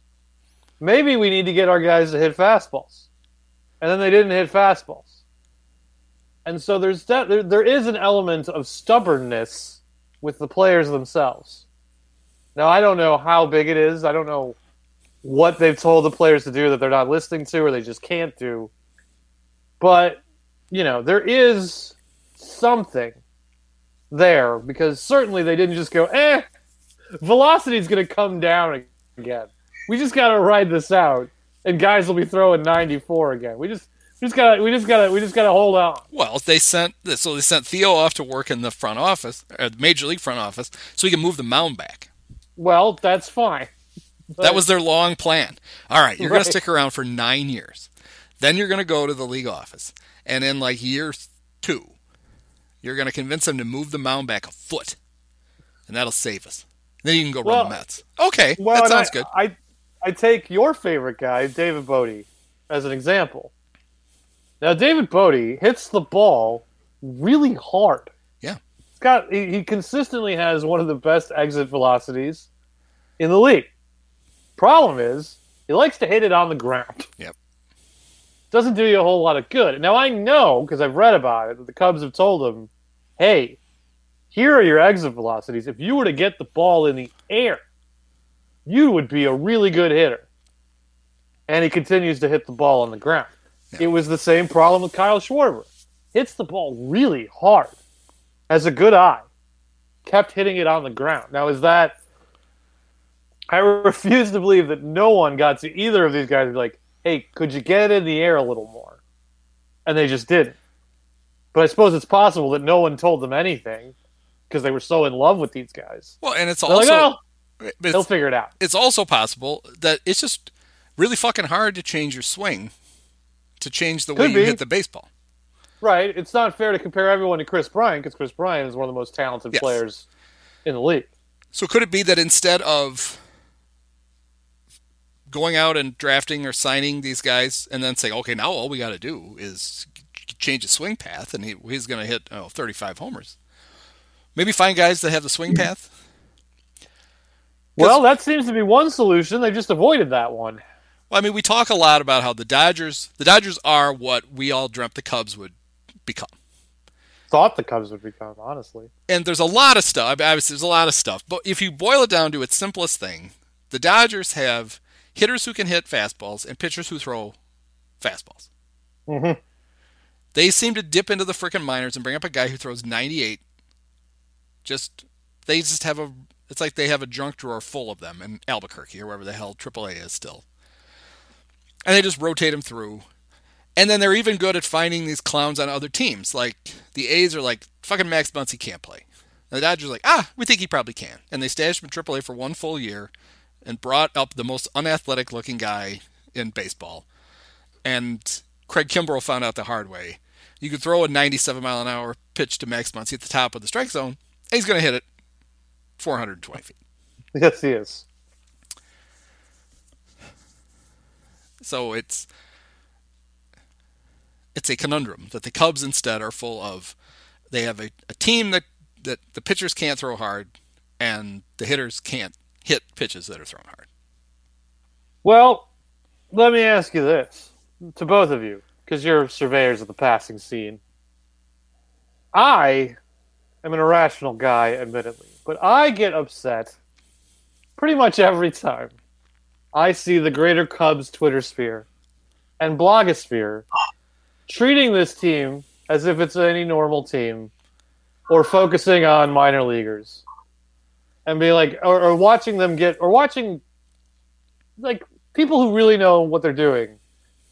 Maybe we need to get our guys to hit fastballs. And then they didn't hit fastballs. And so there's that, there, there is an element of stubbornness with the players themselves. Now I don't know how big it is. I don't know what they've told the players to do that they're not listening to or they just can't do. But, you know, there is something there because certainly they didn't just go, eh, velocity's going to come down again. We just got to ride this out and guys will be throwing 94 again. We just just got to we just got to we just got to hold out. well, they sent so they sent Theo off to work in the front office, uh, major league front office, so he can move the mound back. Well, that's fine. That was their long plan. All right, you're gonna stick around for nine years. Then you're going to go to the league office. And in like year two, you're going to convince them to move the mound back a foot. And that'll save us. Then you can go run the Mets. Okay, Well, that sounds I, good. I I take your favorite guy, David Bote, as an example. Now, David Bote hits the ball really hard. Yeah. He's got he, he consistently has one of the best exit velocities in the league. Problem is, he likes to hit it on the ground. Yep. Doesn't do you a whole lot of good. Now I know because I've read about it that the Cubs have told him, "Hey, here are your exit velocities. If you were to get the ball in the air, you would be a really good hitter. And he continues to hit the ball on the ground. It was the same problem with Kyle Schwarber. Hits the ball really hard, has a good eye, kept hitting it on the ground. Now, is that. I refuse to believe that no one got to either of these guys and be like, hey, could you get it in the air a little more? And they just didn't. But I suppose it's possible that no one told them anything because they were so in love with these guys. Well, and it's They're like, also oh, they'll figure it out. it's also possible that it's just really fucking hard to change your swing to change the way Could you be. hit the baseball. Right. It's not fair to compare everyone to Kris Bryant because Kris Bryant is one of the most talented Yes. players in the league. So could it be that instead of going out and drafting or signing these guys and then saying, okay, now all we got to do is change his swing path and he, he's going to hit oh, 35 homers. Maybe find guys that have the swing path. Well, that seems to be one solution. They just avoided that one. Well, I mean, we talk a lot about how the Dodgers, the Dodgers are what we all dreamt the Cubs would become. Thought the Cubs would become, honestly. and there's a lot of stuff. Obviously, there's a lot of stuff. But if you boil it down to its simplest thing, the Dodgers have hitters who can hit fastballs and pitchers who throw fastballs. Mm-hmm. They seem to dip into the frickin' minors and bring up a guy who throws 98. Just they just have a. It's like they have a junk drawer full of them in Albuquerque or wherever the hell AAA is still. And they just rotate them through. And then they're even good at finding these clowns on other teams. Like the A's are like, fucking Max Muncy can't play. And the Dodgers are like, ah, we think he probably can. And they stashed him in AAA for one full year and brought up the most unathletic looking guy in baseball. And Craig Kimbrel found out the hard way. You could throw a 97 mile an hour pitch to Max Muncy at the top of the strike zone, and he's going to hit it 420 feet. Yes, he is. So it's it's a conundrum that the Cubs instead are full of. They have a, a team that, that the pitchers can't throw hard, and the hitters can't hit pitches that are thrown hard. Well, let me ask you this to both of you, because you're surveyors of the passing scene. I am an irrational guy, admittedly. but I get upset pretty much every time I see the greater Cubs Twitter sphere and blogosphere treating this team as if it's any normal team or focusing on minor leaguers and be like or, or watching them get or watching like people who really know what they're doing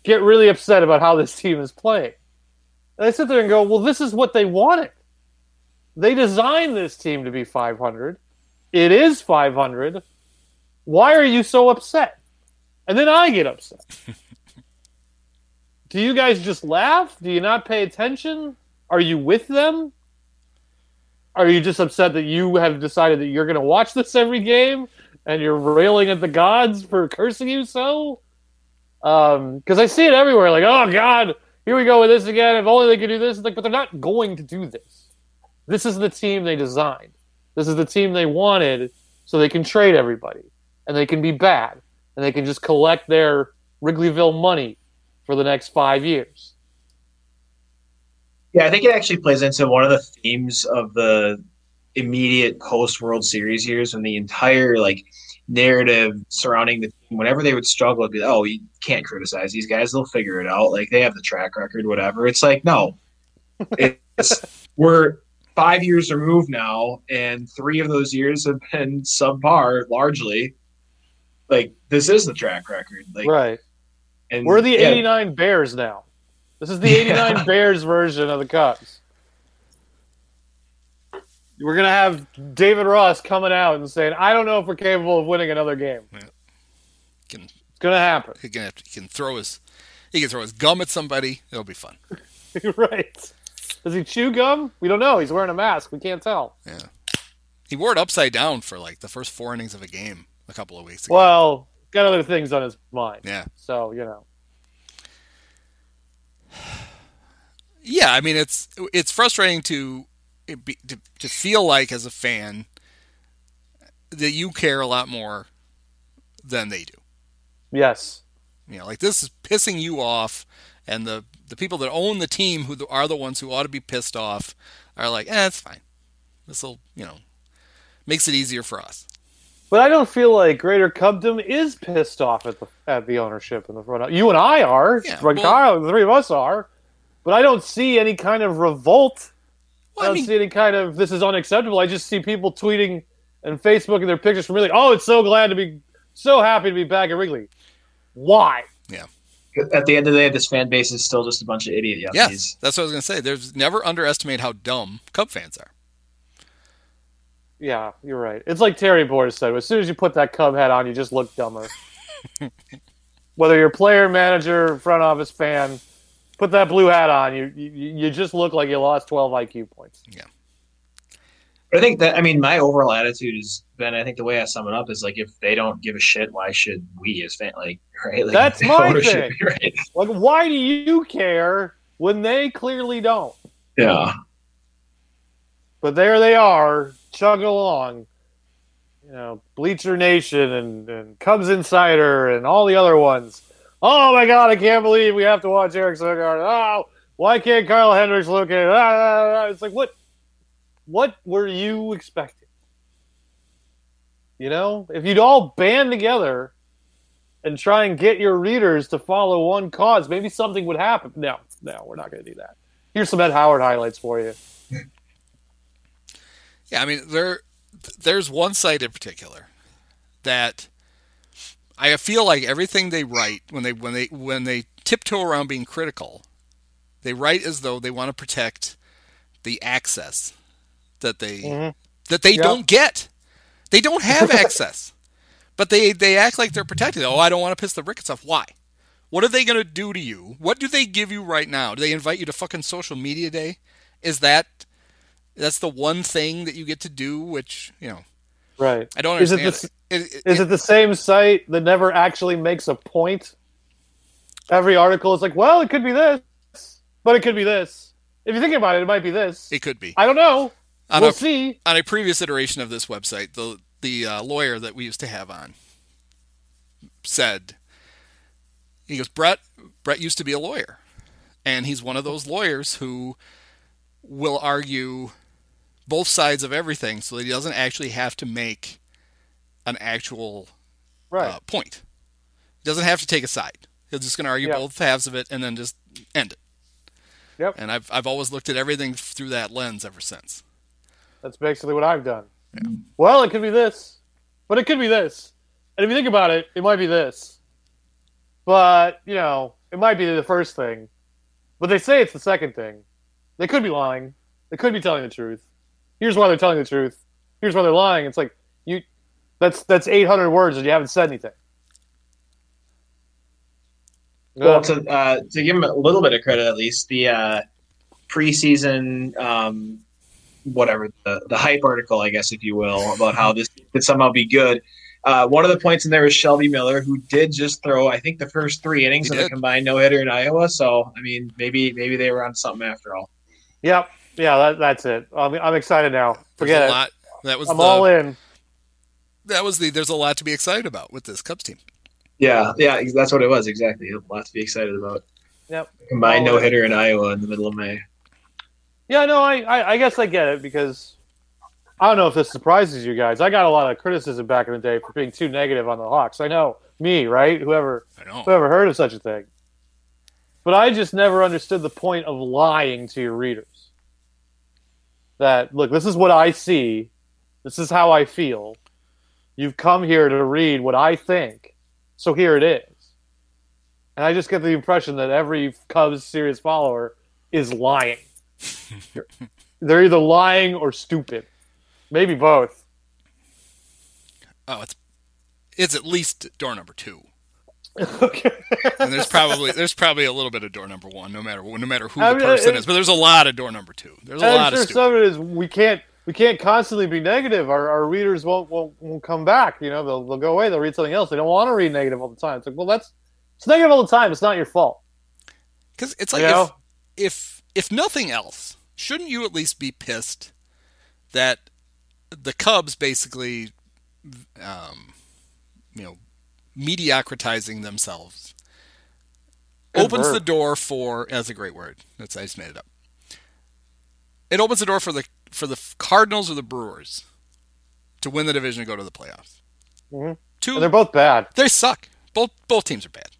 get really upset about how this team is playing. And I sit there and go, well, this is what they wanted. They designed this team to be 500. It is 500. Why are you so upset? And then I get upset. Do you guys just laugh? Do you not pay attention? Are you with them? Are you just upset that you have decided that you're going to watch this every game and you're railing at the gods for cursing you so? Because um, I see it everywhere. Like, oh God, here we go with this again. If only they could do this. Like, but they're not going to do this. This is the team they designed. This is the team they wanted, so they can trade everybody and they can be bad and they can just collect their Wrigleyville money for the next five years. Yeah, I think it actually plays into one of the themes of the immediate post World Series years when the entire like narrative surrounding the team, whenever they would struggle, be, oh, you can't criticize these guys; they'll figure it out. Like they have the track record, whatever. It's like no, it's we're five years removed now, and three of those years have been subpar largely. Like this is the track record, like right. And we're the yeah. '89 Bears now. This is the '89 yeah. Bears version of the Cubs. We're gonna have David Ross coming out and saying, "I don't know if we're capable of winning another game." Yeah. Can, it's gonna happen. He can, he can throw his he can throw his gum at somebody. It'll be fun. right. Does he chew gum? We don't know. He's wearing a mask. We can't tell. Yeah. He wore it upside down for like the first four innings of a game a couple of weeks ago. Well, got other things on his mind. Yeah. So you know. Yeah, I mean it's it's frustrating to be, to, to feel like as a fan that you care a lot more than they do. Yes. You know, like this is pissing you off, and the the people that own the team who are the ones who ought to be pissed off are like, eh, it's fine. This will, you know, makes it easier for us. But I don't feel like Greater Cubdom is pissed off at the at the ownership in the front. You and I are, yeah, well, Kyle, the three of us are, but I don't see any kind of revolt well, I don't I mean, see any kind of this is unacceptable. I just see people tweeting and Facebooking their pictures from Wrigley. Oh, it's so glad to be so happy to be back at Wrigley. Why? Yeah. At the end of the day, this fan base is still just a bunch of idiot yuppies. Yes, that's what I was going to say. There's never underestimate how dumb Cub fans are. Yeah, you're right. It's like Terry Boers said. As soon as you put that Cub hat on, you just look dumber. Whether you're player, manager, front office fan, put that blue hat on, you, you you just look like you lost 12 IQ points. Yeah. I think that I mean my overall attitude is Ben. I think the way I sum it up is like if they don't give a shit, why should we as fan like right? Like, That's my thing. Right? Like why do you care when they clearly don't? Yeah. But there they are, chugging along. You know, Bleacher Nation and, and Cubs Insider and all the other ones Oh my God, I can't believe we have to watch Eric Sogard. Oh, why can't Kyle Hendricks look at? Ah, ah, ah. It's like, what, what were you expecting? You know, if you'd all band together and try and get your readers to follow one cause, maybe something would happen. No, no, we're not going to do that. Here's some Ed Howard highlights for you. Yeah, I mean, there, there's one site in particular that I feel like everything they write when they when they when they tiptoe around being critical, they write as though they want to protect the access that they mm-hmm. that they yep. don't get. They don't have access, but they they act like they're protected. Oh, I don't want to piss the Ricketts off. Why? What are they going to do to you? What do they give you right now? Do they invite you to fucking social media day? Is that that's the one thing that you get to do? Which you know, right? I don't understand. Is it, the, it, it, is it the same site that never actually makes a point? Every article is like, well, it could be this, but it could be this. If you think about it, it might be this. It could be. I don't know. On we'll a, see. On a previous iteration of this website, the the uh, lawyer that we used to have on said, he goes, Brett, Brett used to be a lawyer, and he's one of those lawyers who will argue both sides of everything so that he doesn't actually have to make an actual Right. uh, point. He doesn't have to take a side. He's just going to argue Yeah. both halves of it and then just end it. Yep. And I've I've always looked at everything through that lens ever since. That's basically what I've done. Yeah. Well, it could be this, but it could be this. And if you think about it, it might be this. But, you know, it might be the first thing. But they say it's the second thing. They could be lying. They could be telling the truth. Here's why they're telling the truth. Here's why they're lying. It's like you that's that's 800 words and you haven't said anything. Well, to uh, to give him a little bit of credit, at least the uh, preseason, um, whatever the the hype article, I guess, if you will, about how this could somehow be good. Uh, one of the points in there was Shelby Miller, who did just throw, I think, the first three innings He of the did. combined no hitter in Iowa. So, I mean, maybe maybe they were on something after all. Yep. Yeah, that, that's it. I'm, I'm excited now. There's Forget a it. lot. That was I'm the, all in. that was the there's a lot to be excited about with this Cubs team. Yeah, yeah, that's what it was exactly. A lot to be excited about. Yep. Combined no hitter in Iowa in the middle of May. Yeah, no, I, I, I guess I get it because I don't know if this surprises you guys. I got a lot of criticism back in the day for being too negative on the Hawks. I know me, right? Whoever I know. whoever heard of such a thing. But I just never understood the point of lying to your readers. That look, this is what I see. This is how I feel. You've come here to read what I think. So here it is. And I just get the impression that every Cubs serious follower is lying. They're either lying or stupid. Maybe both. Oh, it's it's at least door number two, okay. and there's probably there's probably a little bit of door number one, no matter no matter who I the mean, person it- is. But there's a lot of door number two. There's a And lot I'm of sure stupid. some of it is we can't we can't constantly be negative. Our, our readers won't, won't won't come back. You know, they'll, they'll go away. They'll read something else. They don't want to read negative all the time. It's like, well, that's it's negative all the time. It's not your fault. Because it's like You if, know? if if nothing else, shouldn't you at least be pissed that the Cubs basically, um, you know, mediocritizing themselves Good opens verb. the door for that's a great word. That's I just made it up. It opens the door for the for the Cardinals or the Brewers to win the division and go to the playoffs. Mhm. Two, And they're both bad. they suck. Both both teams are bad.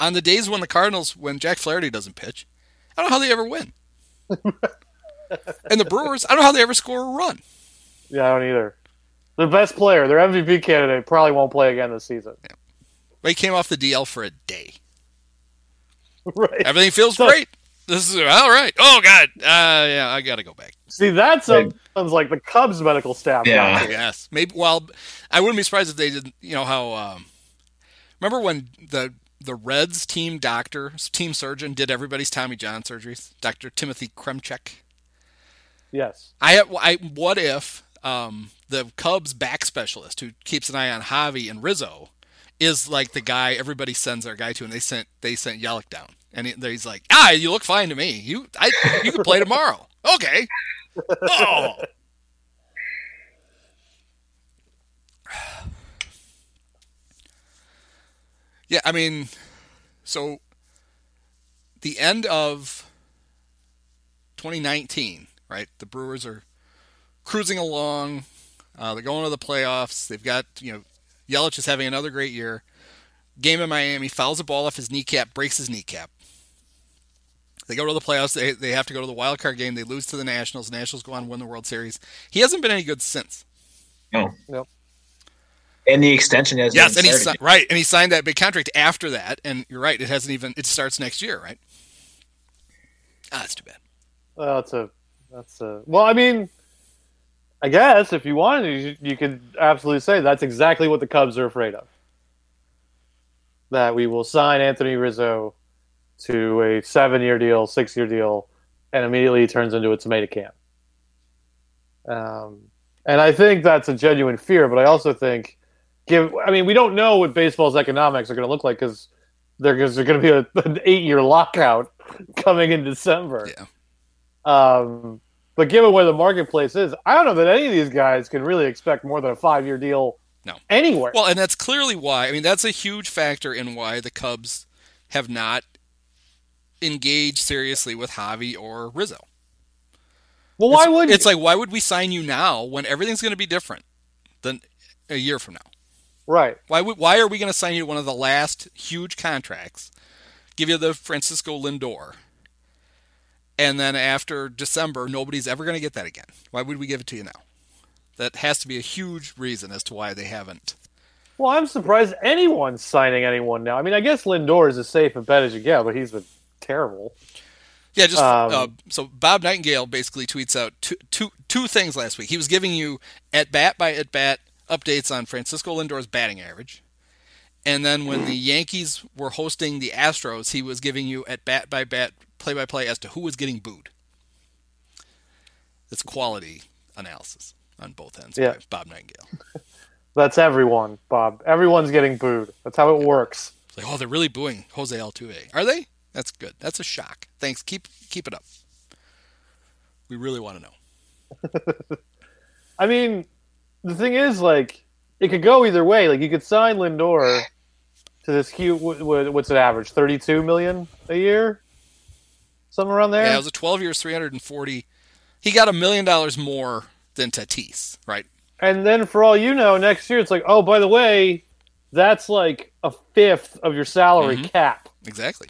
On the days when the Cardinals, when Jack Flaherty doesn't pitch, I don't know how they ever win. and the Brewers, I don't know how they ever score a run. Yeah, I don't either. Their best player, their MVP candidate, probably won't play again this season. But he came off the DL for a day. right. Everything feels So- great. This is all right. Oh God, uh, yeah, I got to go back. See, that sounds like the Cubs medical staff. Yeah. doctor. Yes, maybe. Well, I wouldn't be surprised if they did. You know how? Um, remember when the the Reds team doctor, team surgeon, did everybody's Tommy John surgeries? Doctor Timothy Kremchek. Yes. I, I what if um, the Cubs back specialist who keeps an eye on Javi and Rizzo is like the guy everybody sends their guy to, and they sent they sent Yelich down, and he, he's like, ah, you look fine to me. You I you can play tomorrow. Okay. Oh. Yeah, I mean, so the end of 2019, right? The Brewers are cruising along. Uh, they're going to the playoffs. They've got, you know, Yelich is having another great year. Game in Miami, fouls a ball off his kneecap, breaks his kneecap. They go to the playoffs. They, they have to go to the wild card game. They lose to the Nationals. The Nationals go on and win the World Series. He hasn't been any good since. No. Nope. And the extension has Yes, been and he si- right, and he signed that big contract after that. And you're right, it hasn't even. It starts next year, right? Ah, that's too bad. Well, that's a that's a well. I mean, I guess if you wanted, you, you could absolutely say that's exactly what the Cubs are afraid of. That we will sign Anthony Rizzo to a seven-year deal, six-year deal, and immediately turns into a tomato can. Um, and I think that's a genuine fear, but I also think, give. I mean, we don't know what baseball's economics are going to look like because there's going to be a, an eight-year lockout coming in December. Yeah. Um, but given where the marketplace is, I don't know that any of these guys can really expect more than a five-year deal. No. anywhere. Well, and that's clearly why. I mean, that's a huge factor in why the Cubs have not engaged seriously with Javi or Rizzo. Well, why it's, would it's like why would we sign you now when everything's going to be different than a year from now? right? Why would, why are we going to sign you to one of the last huge contracts? Give you the Francisco Lindor, and then after December, nobody's ever going to get that again. Why would we give it to you now? That has to be a huge reason as to why they haven't. Well, I'm surprised anyone's signing anyone now. I mean, I guess Lindor is as safe a bet as you get, but he's been terrible. Yeah, just Um, uh, so Bob Nightingale basically tweets out two, two, two things last week. He was giving you at bat by at bat updates on Francisco Lindor's batting average, and then when the Yankees were hosting the Astros, he was giving you at bat by bat, play by play as to who was getting booed. It's quality analysis on both ends. Yeah. Bob Nightingale. That's everyone, Bob. Everyone's getting booed. That's how it works. It's like, oh, they're really booing Jose Altuve. Are they? That's good. That's a shock. Thanks. Keep keep it up. We really want to know. I mean, the thing is, like, it could go either way. Like, you could sign Lindor to this huge. What, what- what's it average? Thirty-two million a year, somewhere around there. Yeah, it was a 12 years, 340. He got a million dollars more than Tatis, right? and then, for all you know, next year it's like, oh, by the way, that's like a fifth of your salary Mhm. cap. Exactly.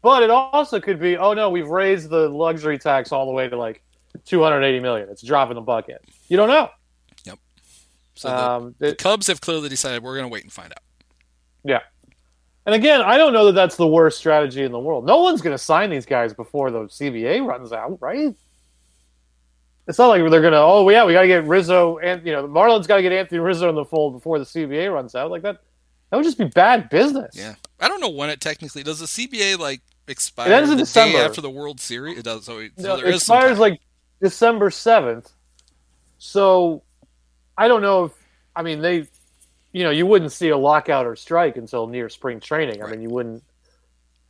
But it also could be, oh no, we've raised the luxury tax all the way to like 280 million. It's dropping the bucket. You don't know. Yep. So the, Um, the it- Cubs have clearly decided we're going to wait and find out. yeah. And again, I don't know that that's the worst strategy in the world. No one's going to sign these guys before the CBA runs out, right? It's not like they're going to, oh, yeah, we got to get Rizzo and, you know, the Marlins got to get Anthony Rizzo in the fold before the CBA runs out. Like that, that would just be bad business. Yeah. I don't know when it technically does. The CBA like expire It ends in December. after the World Series. It does. So, it, so No, it expires like December seventh. So I don't know if I mean they you know, you wouldn't see a lockout or strike until near spring training. I mean you wouldn't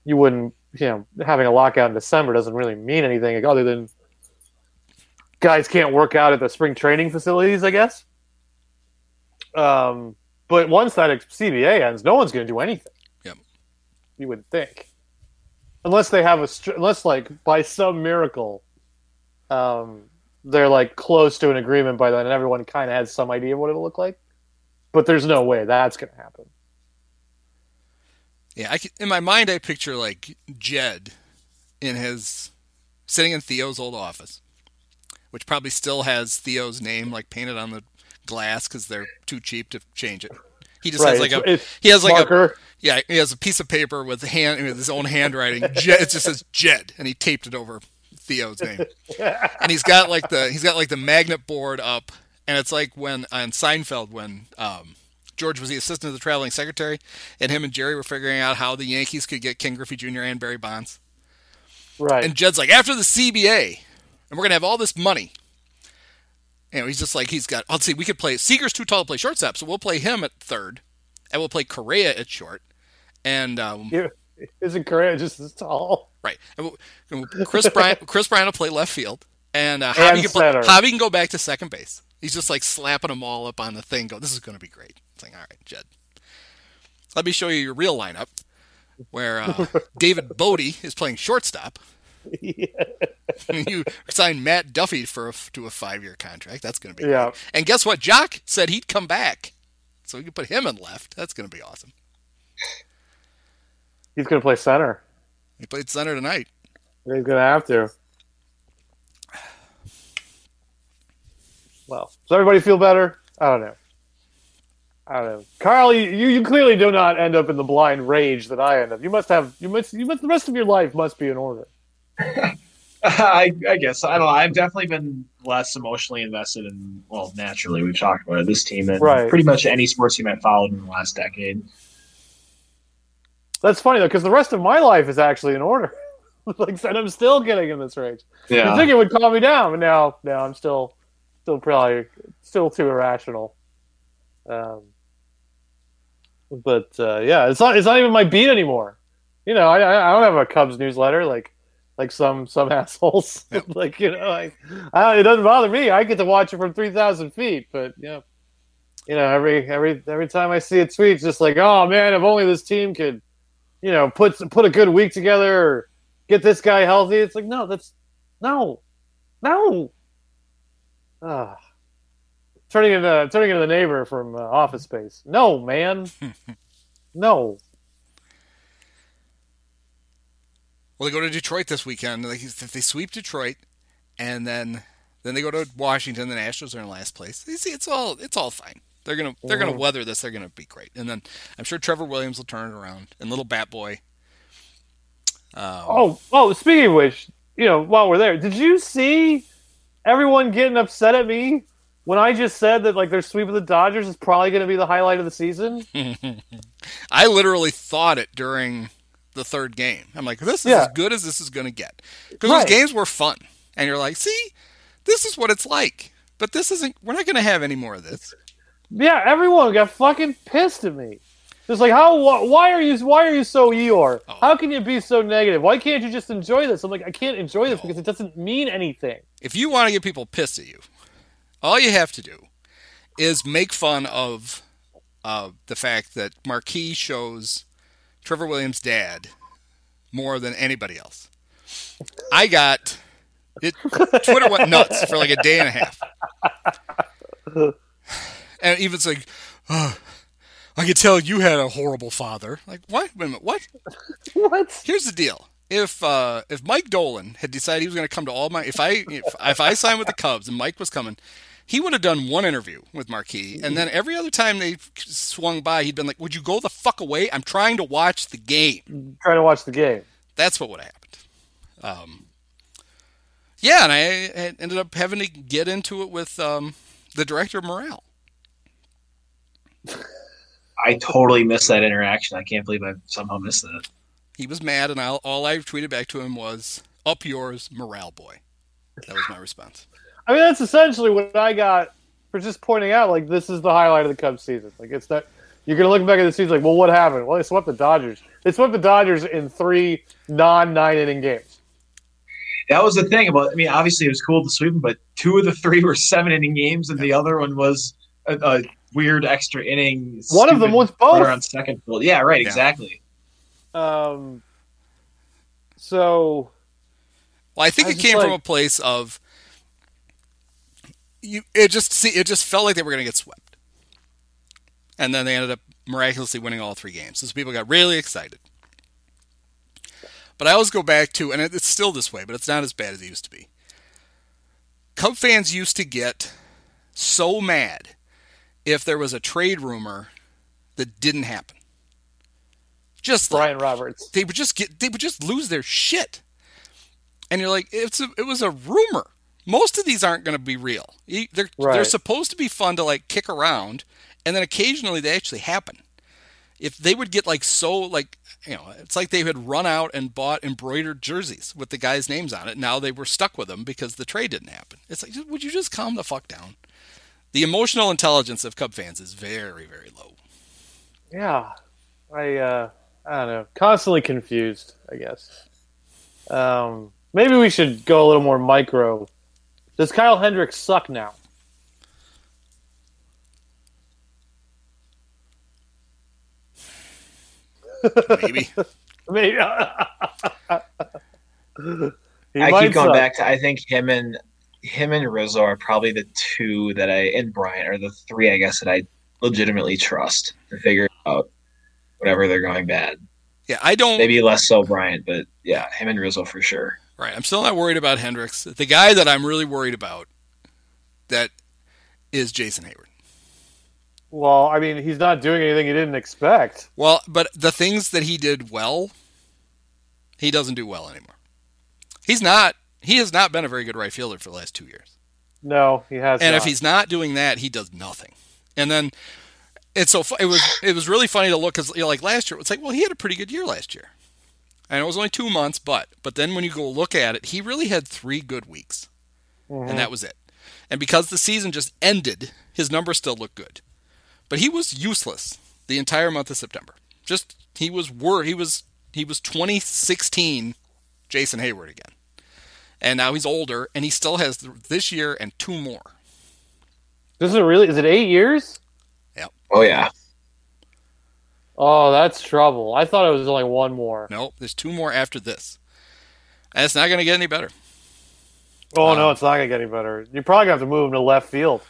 you wouldn't you know, having a lockout in December doesn't really mean anything other than guys can't work out at the spring training facilities, I guess. Um but once that CBA ends, no one's going to do anything. Yep. You would think, unless they have a unless like by some miracle, um, they're like close to an agreement by then, and everyone kind of has some idea of what it'll look like. But there's no way that's going to happen. Yeah, I can, in my mind, I picture like Jed in his sitting in Theo's old office, which probably still has Theo's name like painted on the glass because they're too cheap to change it. He just has like a it's he has like a marker. yeah he has a piece of paper with hand with his own handwriting. Jed, it just says Jed, and he taped it over Theo's name. and he's got like the he's got like the magnet board up, and it's like when on Seinfeld when um, George was the assistant to the traveling secretary, and him and Jerry were figuring out how the Yankees could get Ken Griffey Jr. and Barry Bonds. right. And Jed's like, after the CBA, and we're gonna have all this money. You know, he's just like he's got. Let's see, we could play. Seager's too tall to play shortstop, so we'll play him at third, and we'll play Correa at short, and um, You- Isn't Correa just as tall? Right. And we'll- Kris Bryant, Kris Bryant will play left field, and uh, Javi, can play. Javi can go back to second base. He's just like slapping them all up on the thing. Go, this is going to be great. It's like, all right, Jed. Let me show you your real lineup, where uh, David Bote is playing shortstop. Yeah. you signed Matt Duffy for a, to a five-year contract. That's going to be Yeah. great. And guess what? Joc said he'd come back, so we can put him in left. That's going to be awesome. He's going to play center. He played center tonight. He's going to have to. Well, does everybody feel better? I don't know. I don't know. Carl, you, you clearly do not end up in the blind rage that I end up. You must have you must you must the rest of your life must be in order. I, I guess I don't know. I've definitely been less emotionally invested in. Well, naturally, we've talked about it. This team and Right. pretty much any sports team I've followed in the last decade. That's funny though, because the rest of my life is actually in order. like I said, I'm still getting in this rage. You think it would calm me down, but now, now I'm still, still probably still too irrational. Um, but uh, yeah, it's not it's not even my beat anymore. You know, I I don't have a Cubs newsletter like like some some assholes. Yep. like you know, like I, it doesn't bother me. I get to watch it from three thousand feet. But yeah, you know, every every every time I see a tweet, it's just like, oh man, if only this team could, you know, put put a good week together or get this guy healthy. It's like, no, that's no, no. Ah. turning into turning into the neighbor from uh, Office Space. No, man. no. Well, they go to Detroit this weekend. Like if they sweep Detroit, and then then they go to Washington. The Nationals are in last place. You see, it's all it's all fine. They're gonna they're gonna Mhm. weather this. They're gonna be great. And then I'm sure Trevor Williams will turn it around. And little Bat Boy. Um, Oh, oh. Speaking of which, you know, while we're there, did you see everyone getting upset at me when I just said that like their sweep of the Dodgers is probably going to be the highlight of the season? I literally thought it during the third game. I'm like, this is Yeah. as good as this is going to get. Because Right. those games were fun. And you're like, see, this is what it's like. But this isn't, we're not going to have any more of this. Yeah, everyone got fucking pissed at me. Just like how? wh- Why are you? Why are you so Eeyore? Oh. How can you be so negative? Why can't you just enjoy this? I'm like, I can't enjoy this because it doesn't mean anything. If you want to get people pissed at you, all you have to do is make fun of uh, the fact that Marquee shows Trevor Williams' dad more than anybody else. I got it. Twitter went nuts for like a day and a half, and even like, "Oh, I could tell you had a horrible father. Like what? Wait a minute, what? What? Here's the deal. If uh, if Mike Dolan had decided he was going to come to all my if I if, if I signed with the Cubs and Mike was coming, he would have done one interview with Marquee, and then every other time they swung by, he'd been like, "Would you go the fuck away? I'm trying to watch the game." Trying to watch the game. That's what would have happened. Um, yeah, and I ended up having to get into it with um, the director of morale. I totally missed that interaction. I can't believe I somehow missed that. He was mad, and I, all I tweeted back to him was, "Up yours, morale boy." That was my response. I mean, that's essentially what I got for just pointing out. Like, this is the highlight of the Cubs season. Like, it's that you're gonna look back at the season like, well, what happened? Well, they swept the Dodgers. They swept the Dodgers in three non-nine inning games. That was the thing about. I mean, obviously it was cool to sweep them, but two of the three were seven inning games, and the other one was a, a weird extra inning. One of them was both. on second field. Yeah, right. Yeah. Exactly. Um. So Well, I think I it came just from a place of you. It just see, it just felt like they were going to get swept, and then they ended up miraculously winning all three games. So people got really excited. But I always go back to, and it- it's still this way, but it's not as bad as it used to be. Cub fans used to get so mad if there was a trade rumor that didn't happen. Just like, Brian Roberts. they would just get they would just lose their shit. And you're like it's a, it was a rumor. Most of these aren't going to be real. They're they're supposed to be fun to like kick around and then occasionally they actually happen. If they would get like so like you know it's like they had run out and bought embroidered jerseys with the guys names on it. Now they were stuck with them because the trade didn't happen. It's like would you just calm the fuck down the emotional intelligence of cub fans is very very low Yeah, I uh, I don't know. Constantly confused. I guess. Um, maybe we should go a little more micro. Does Kyle Hendricks suck now? maybe Maybe. He I keep going suck. back to. I think him and him and Rizzo are probably the two that I and Bryant are the three I guess that I legitimately trust to figure out whatever they're going bad. yeah i don't Maybe less so Bryant, but yeah, him and Rizzo for sure. Right. I'm still not worried about Hendricks. The guy that I'm really worried about that is Jason Heyward. Well, I mean, he's not doing anything he didn't expect. Well, but the things that he did well, he doesn't do well anymore. He's not he has not been a very good right fielder for the last 2 years. No, he has. Not. And not. if he's not doing that, he does nothing. And then it's so it was it was really funny to look cuz you know, like last year it's like, well, he had a pretty good year last year. And it was only 2 months, but but then when you go look at it, he really had 3 good weeks. Mhm. and that was it. And because the season just ended, his numbers still look good. But he was useless the entire month of September. Just he was wor he was he was 2016 Jason Heyward again. And now he's older and he still has this year and two more. This is it really? Is it eight years? Yep. Oh yeah. Oh, that's trouble. I thought it was only one more. No, there's two more after this. And it's not going to get any better. Oh no, Um, it's not gonna get any better. You're probably gonna have to move him to left field.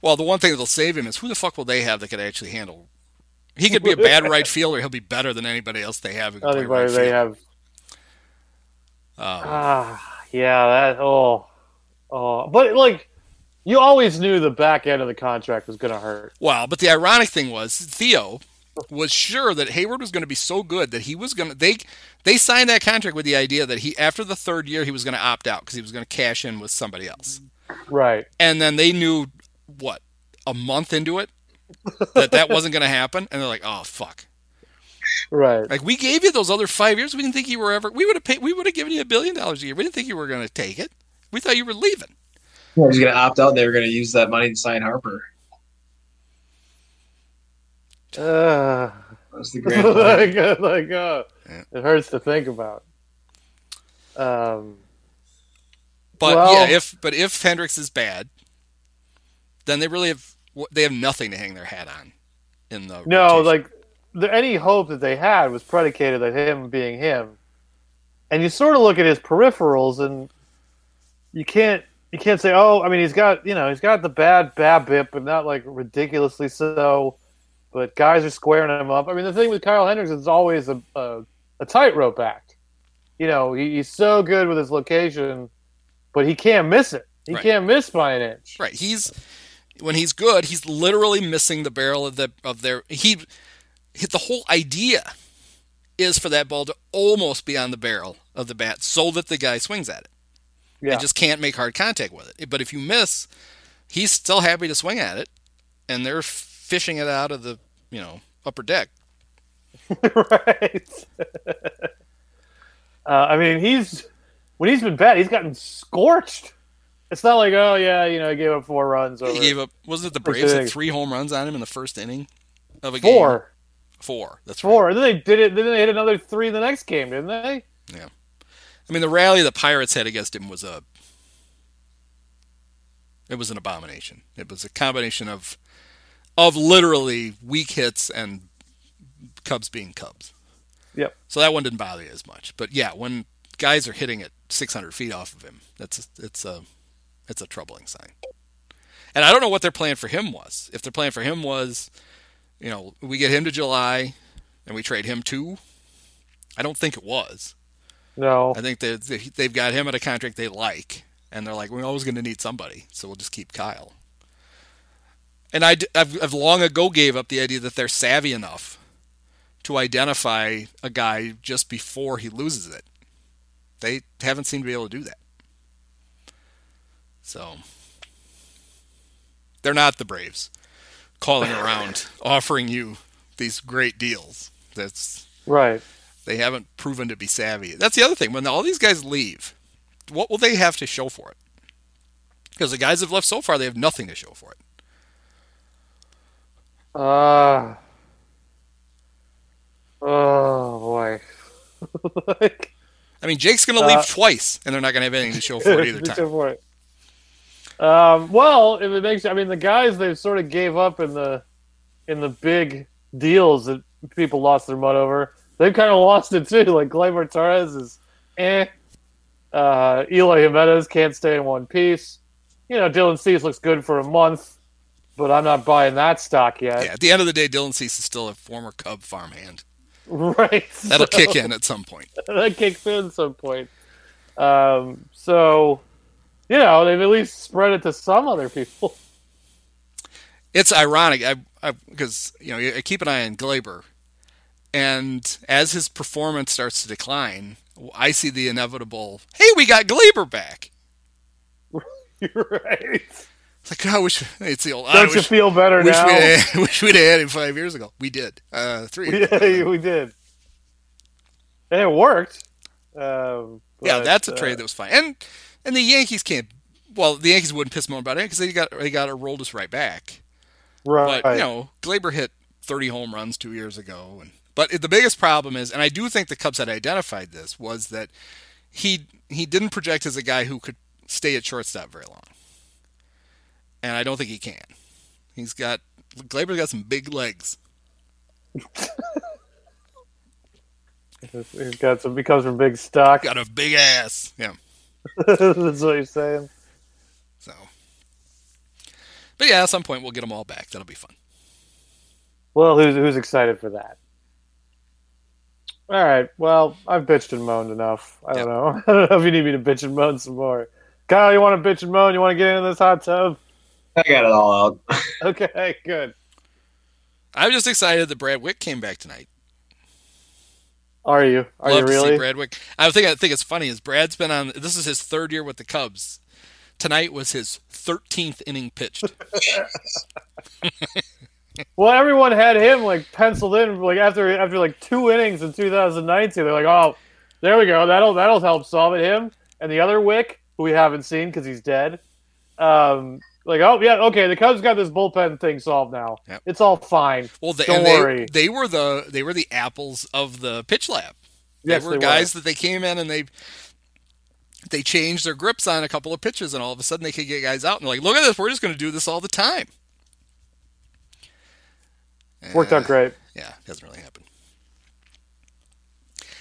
Well, the one thing that'll save him is who the fuck will they have that could actually handle? He could be a bad right fielder. He'll be better than anybody else they have. Who can play Anybody right they field. have. Um, Ah, yeah, that. Oh, oh, but like, you always knew the back end of the contract was gonna hurt. Well, but the ironic thing was Theo was sure that Heyward was going to be so good that he was going to they they signed that contract with the idea that he after the third year he was going to opt out because he was going to cash in with somebody else. Right. And then they knew what a month into it that that wasn't going to happen, and they're like, "Oh fuck!" Right. Like we gave you those other five years. We didn't think you were ever. We would have paid. We would have given you a billion dollars a year. We didn't think you were going to take it. We thought you were leaving. He was going to opt out. They were going to use that money to sign Harper. Uh, That's the grand plan. like, uh, like, uh, Yeah. it hurts to think about. Um, But Well- yeah, if but if Hendricks is bad, then they really have they have nothing to hang their hat on. In the no, rotation. like, the, any hope that they had was predicated on him being him. And you sort of look at his peripherals, and you can't you can't say, oh, I mean, he's got you know he's got the bad BABIP, but not like ridiculously so. But guys are squaring him up. I mean, the thing with Kyle Hendricks is always a a, a tightrope act. You know, he, he's so good with his location, but he can't miss it. He Right. can't miss by an inch. right, he's when he's good, he's literally missing the barrel of the of their he the whole idea is for that ball to almost be on the barrel of the bat so that the guy swings at it. Yeah, and just can't make hard contact with it. But if you miss, he's still happy to swing at it, and they're fishing it out of the you know upper deck. right. uh, I mean, he's when he's been bad, he's gotten scorched. It's not like, oh yeah, you know, he gave up four runs over He gave up. Wasn't it the Braves had three home runs on him in the first inning of a game? four, Four. That's four. And then they did it. Then they hit another three in the next game, didn't they? Yeah. I mean, the rally the Pirates had against him was a. It was an abomination. It was a combination of, of literally weak hits and Cubs being Cubs. Yep. So that one didn't bother you as much. But yeah, when guys are hitting at 600 feet off of him, that's it's a it's a troubling sign. And I don't know what their plan for him was. If their plan for him was, you know, we get him to July, and we trade him too. I don't think it was. No. I think they they've got him at a contract they like, and they're like, we're always going to need somebody, so we'll just keep Kyle. And I, have I've long ago gave up the idea that they're savvy enough to identify a guy just before he loses it. They haven't seemed to be able to do that. So they're not the Braves calling around offering you these great deals. That's Right. they haven't proven to be savvy. That's the other thing. When all these guys leave, what will they have to show for it? Because the guys have left so far, they have nothing to show for it. Uh. Oh boy. like, I mean, Jake's going to leave Uh, twice, and they're not going to have anything to show for it either time. Um, well, if it makes, I mean, the guys they sort of gave up in the in the big deals that people lost their mud over. They've kind of lost it too. Like Gleyber Torres is, eh. Uh, Eloy Jimenez can't stay in one piece. You know, Dylan Cease looks good for a month, but I'm not buying that stock yet. Yeah, at the end of the day, Dylan Cease is still a former Cub farmhand. Right. That'll so- kick in at some point. that kicks in at some point. Um, so, you know, they've at least spread it to some other people. It's ironic, I, I because you know I keep an eye on Gleyber, and as his performance starts to decline, I see the inevitable. Hey, we got Gleyber back. You're right. It's like I wish it's the old. Don't you wish, feel better wish now? we'd had, wish we'd had him five years ago. We did. Uh, three. yeah, we did. And it worked. Um, yeah, that's a uh, trade that was fine. And and the Yankees can't. Well, the Yankees wouldn't piss more about it because they got they got us right back. right. But you know, Gleyber hit 30 home runs two years ago, and but the biggest problem is, and I do think the Cubs had identified this, was that he he didn't project as a guy who could stay at shortstop very long, and I don't think he can. He's got Gleyber's got some big legs. He's got some. He comes from big stock. Got a big ass. Yeah. That's what you're saying. So, but yeah, at some point we'll get them all back. That'll be fun. Well, who's who's excited for that? All right. Well, I've bitched and moaned enough. I don't know. I don't know if you need me to bitch and moan some more. Kyle, you want to bitch and moan? You want to get into this hot tub? I got it all out. Okay, good. I'm just excited that Brad Wieck came back tonight. Are you? Are Love you to see really? Brad Wieck. I think I think it's funny is Brad's been on. This is his third year with the Cubs. Tonight was his 13th inning pitched. Well, everyone had him like penciled in like after after like two innings in 2019. They're like, oh, there we go. That'll that'll help solve it. Him and the other Wick, who we haven't seen because he's dead. Um, like, oh yeah, okay. The Cubs got this bullpen thing solved now. Yep. It's all fine. Well, they, Don't they, worry. they were the they were the apples of the pitch lab. They Yes, were they guys that they came in and they they changed their grips on a couple of pitches, and all of a sudden they could get guys out and like, look at this, we're just going to do this all the time. Worked out Uh, great. Yeah, it hasn't really happen.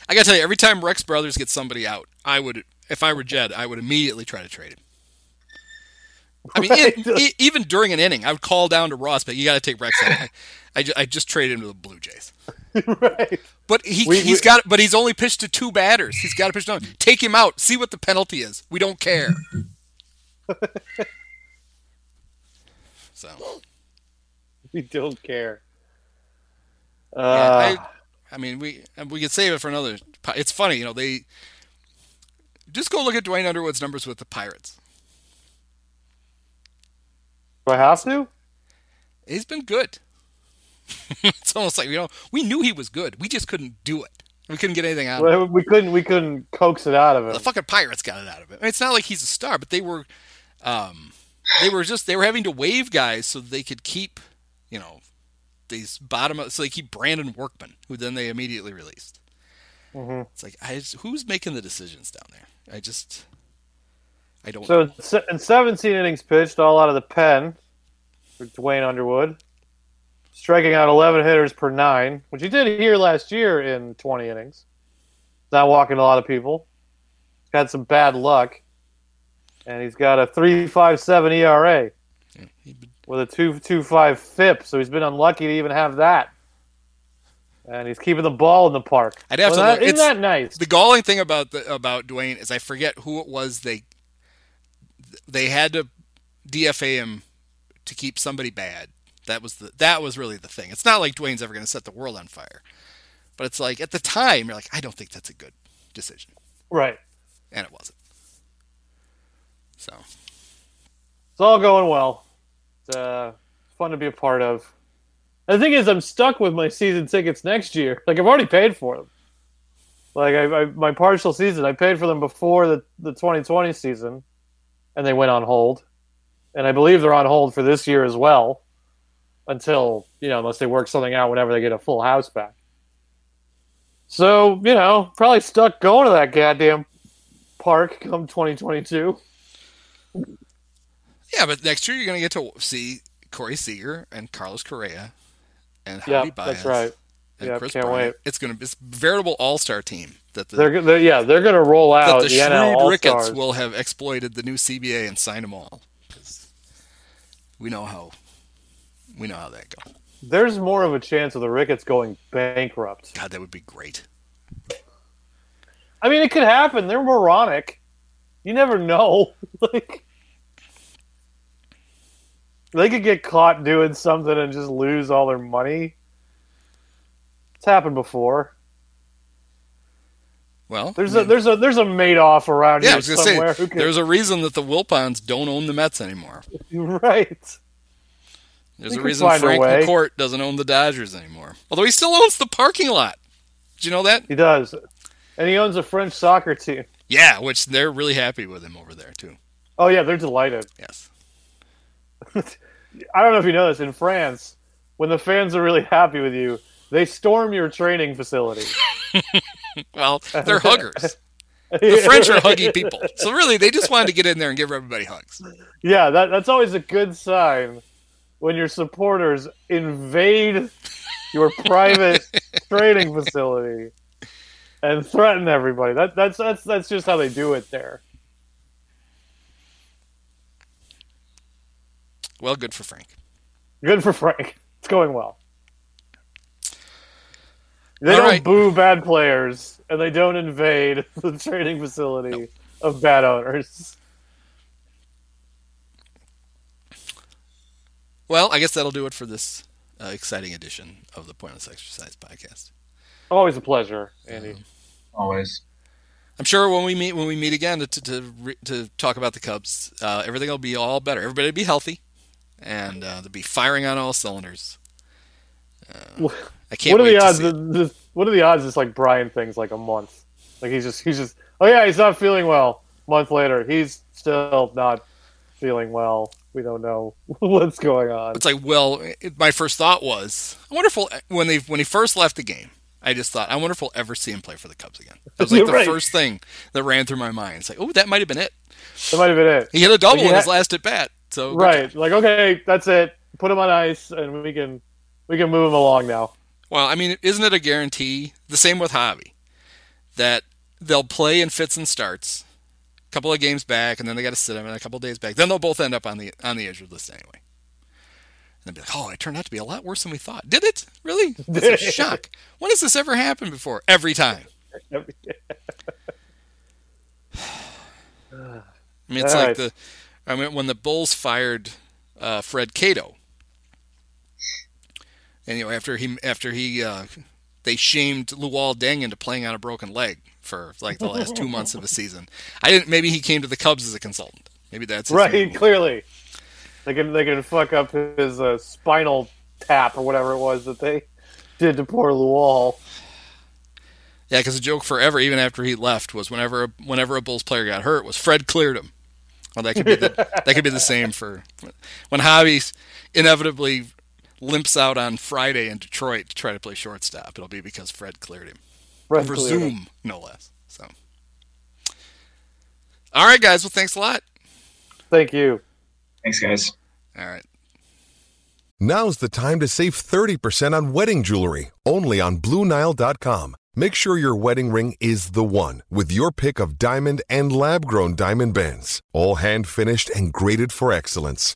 I gotta tell you, every time Rex Brothers gets somebody out, I would, if I were Jed, I would immediately try to trade him. I mean, Right. e- even during an inning, I would call down to Ross, but you got to take Rex out. I, I, I just traded him to the Blue Jays. right. But he, We- he's we- got, but he's only pitched to two batters. He's got to pitch down. Take him out. See what the penalty is. We don't care. so We don't care. yeah, Uh, I, I mean, we we could save it for another. It's funny, you know. They just go look at Duane Underwood's numbers with the Pirates. Do I have to? He's been good. it's almost like you know we knew he was good. We just couldn't do it. We couldn't get anything out of him. We couldn't. We couldn't coax it out of The fucking Pirates got it out of him. I mean, it's not like he's a star, but they were, um, they were just they were having to waive guys so they could keep, you know, these bottom so they keep Brandon Workman, who then they immediately released. Mhm. It's like I just, who's making the decisions down there? I just I don't. So in in 17 innings pitched, all out of the pen for Duane Underwood, striking out 11 hitters per nine, which he did here last year in 20 innings. Not walking a lot of people. Had some bad luck, and he's got a 3.57 ERA with a 2.25 FIP. So he's been unlucky to even have that. And he's keeping the ball in the park. I'd have Well, to that- look. Isn't It's- that nice? the galling thing about the about Dwayne is I forget who it was they they had to DFA him to keep somebody bad. That was the that was really the thing. It's not like Duane's ever going to set the world on fire, but it's like at the time you're like I don't think that's a good decision, Right. and it wasn't. So It's all going well. It's uh, fun to be a part of. And the thing is, I'm stuck with my season tickets next year. Like I've already paid for them. Like I, I my partial season, I paid for them before the the 2020 season, and they went on hold. And I believe they're on hold for this year as well, until you know, unless they work something out whenever they get a full house back. So you know, probably stuck going to that goddamn park come 2022. yeah, but next year you're going to get to see Corey Seager and Carlos Correa and Javi Baez that's right. and Yeah, Kris can't Bryant. wait. It's going to be a veritable all star team that the They're, they're yeah, they're gonna roll out the the, NL shrewd Ricketts All-Stars. will have exploited the new CBA and signed them all. We know how we know how that goes. There's more of a chance of the Ricketts going bankrupt. God, that would be great. I mean, it could happen. They're moronic. You never know. like they could get caught doing something and just lose all their money. It's happened before. Well, There's I a mean, there's a there's a Madoff around yeah, I here somewhere say who can, there's a reason that the Wilpons don't own the Mets anymore. right. There's a reason a Frank way. McCourt doesn't own the Dodgers anymore. Although he still owns the parking lot. Did you know that? He does, and he owns a French soccer team. Yeah, which they're really happy with him over there too. Oh yeah, they're delighted. Yes. I don't know if you know this. In France, when the fans are really happy with you, they storm your training facility. Well, they're huggers. The French are huggy people. So really, they just wanted to get in there and give everybody hugs. Yeah, that, that's always a good sign when your supporters invade your private training facility. and threaten everybody. That that's that's that's just how they do it there. Well, good for Frank. Good for Frank. It's going well. They All don't right. boo bad players, and they don't invade the training facility of bad owners. Well, I guess that'll do it for this uh, exciting edition of the Pointless Exercise podcast. Always a pleasure, Andy. Always. I'm sure when we meet when we meet again to to to, re- to talk about the Cubs, uh, everything will be all better. Everybody will be healthy, and uh, they'll be firing on all cylinders. I can't what are the odds? That this, what are the odds? It's like Brian things like a month. Like he's just he's just oh yeah he's not feeling well. month later he's still not feeling well. We don't know what's going on. It's like, well, it, my first thought was, I wonder if we'll, when they when he first left the game, I just thought, I wonder if we'll ever see him play for the Cubs again. That was like the right. first thing that ran through my mind. It's like, oh, that might have been it. That might have been it. He hit a double in his last at bat. So Right. Like okay, that's it. Put him on ice, and we can we can move him along now. Well, I mean, isn't it a guarantee? The same with Javi, that they'll play in fits and starts, a couple of games back, and then they got to sit him, and a couple of days back. Then they'll both end up on the on the injured list anyway. And they'll be like, "Oh, it turned out to be a lot worse than we thought." Did it really? That's a shock. When has this ever happened before? Every time. I mean, it's All like right. the. I mean, when the Bulls fired uh, Fred Cato, and you know after he after he uh, they shamed Luol Deng into playing on a broken leg for like the last two months of the season. I didn't. Maybe he came to the Cubs as a consultant. Maybe that's Right. move. Clearly, they can they can fuck up his uh, spinal tap or whatever it was that they did to poor Luol. Yeah, because the joke forever, even after he left, was whenever whenever a Bulls player got hurt, was Fred cleared him. Well, that could be the, that could be the same for when Javi inevitably limps out on Friday in Detroit to try to play shortstop. It'll be because Fred cleared him Fred over cleared him. No less. So, all right, guys. Well, thanks a lot. Thank you. Thanks, guys. All right. Now's the time to save 30% on wedding jewelry, only on BlueNile.com. Make sure your wedding ring is the one with your pick of diamond and lab grown diamond bands, all hand finished and graded for excellence.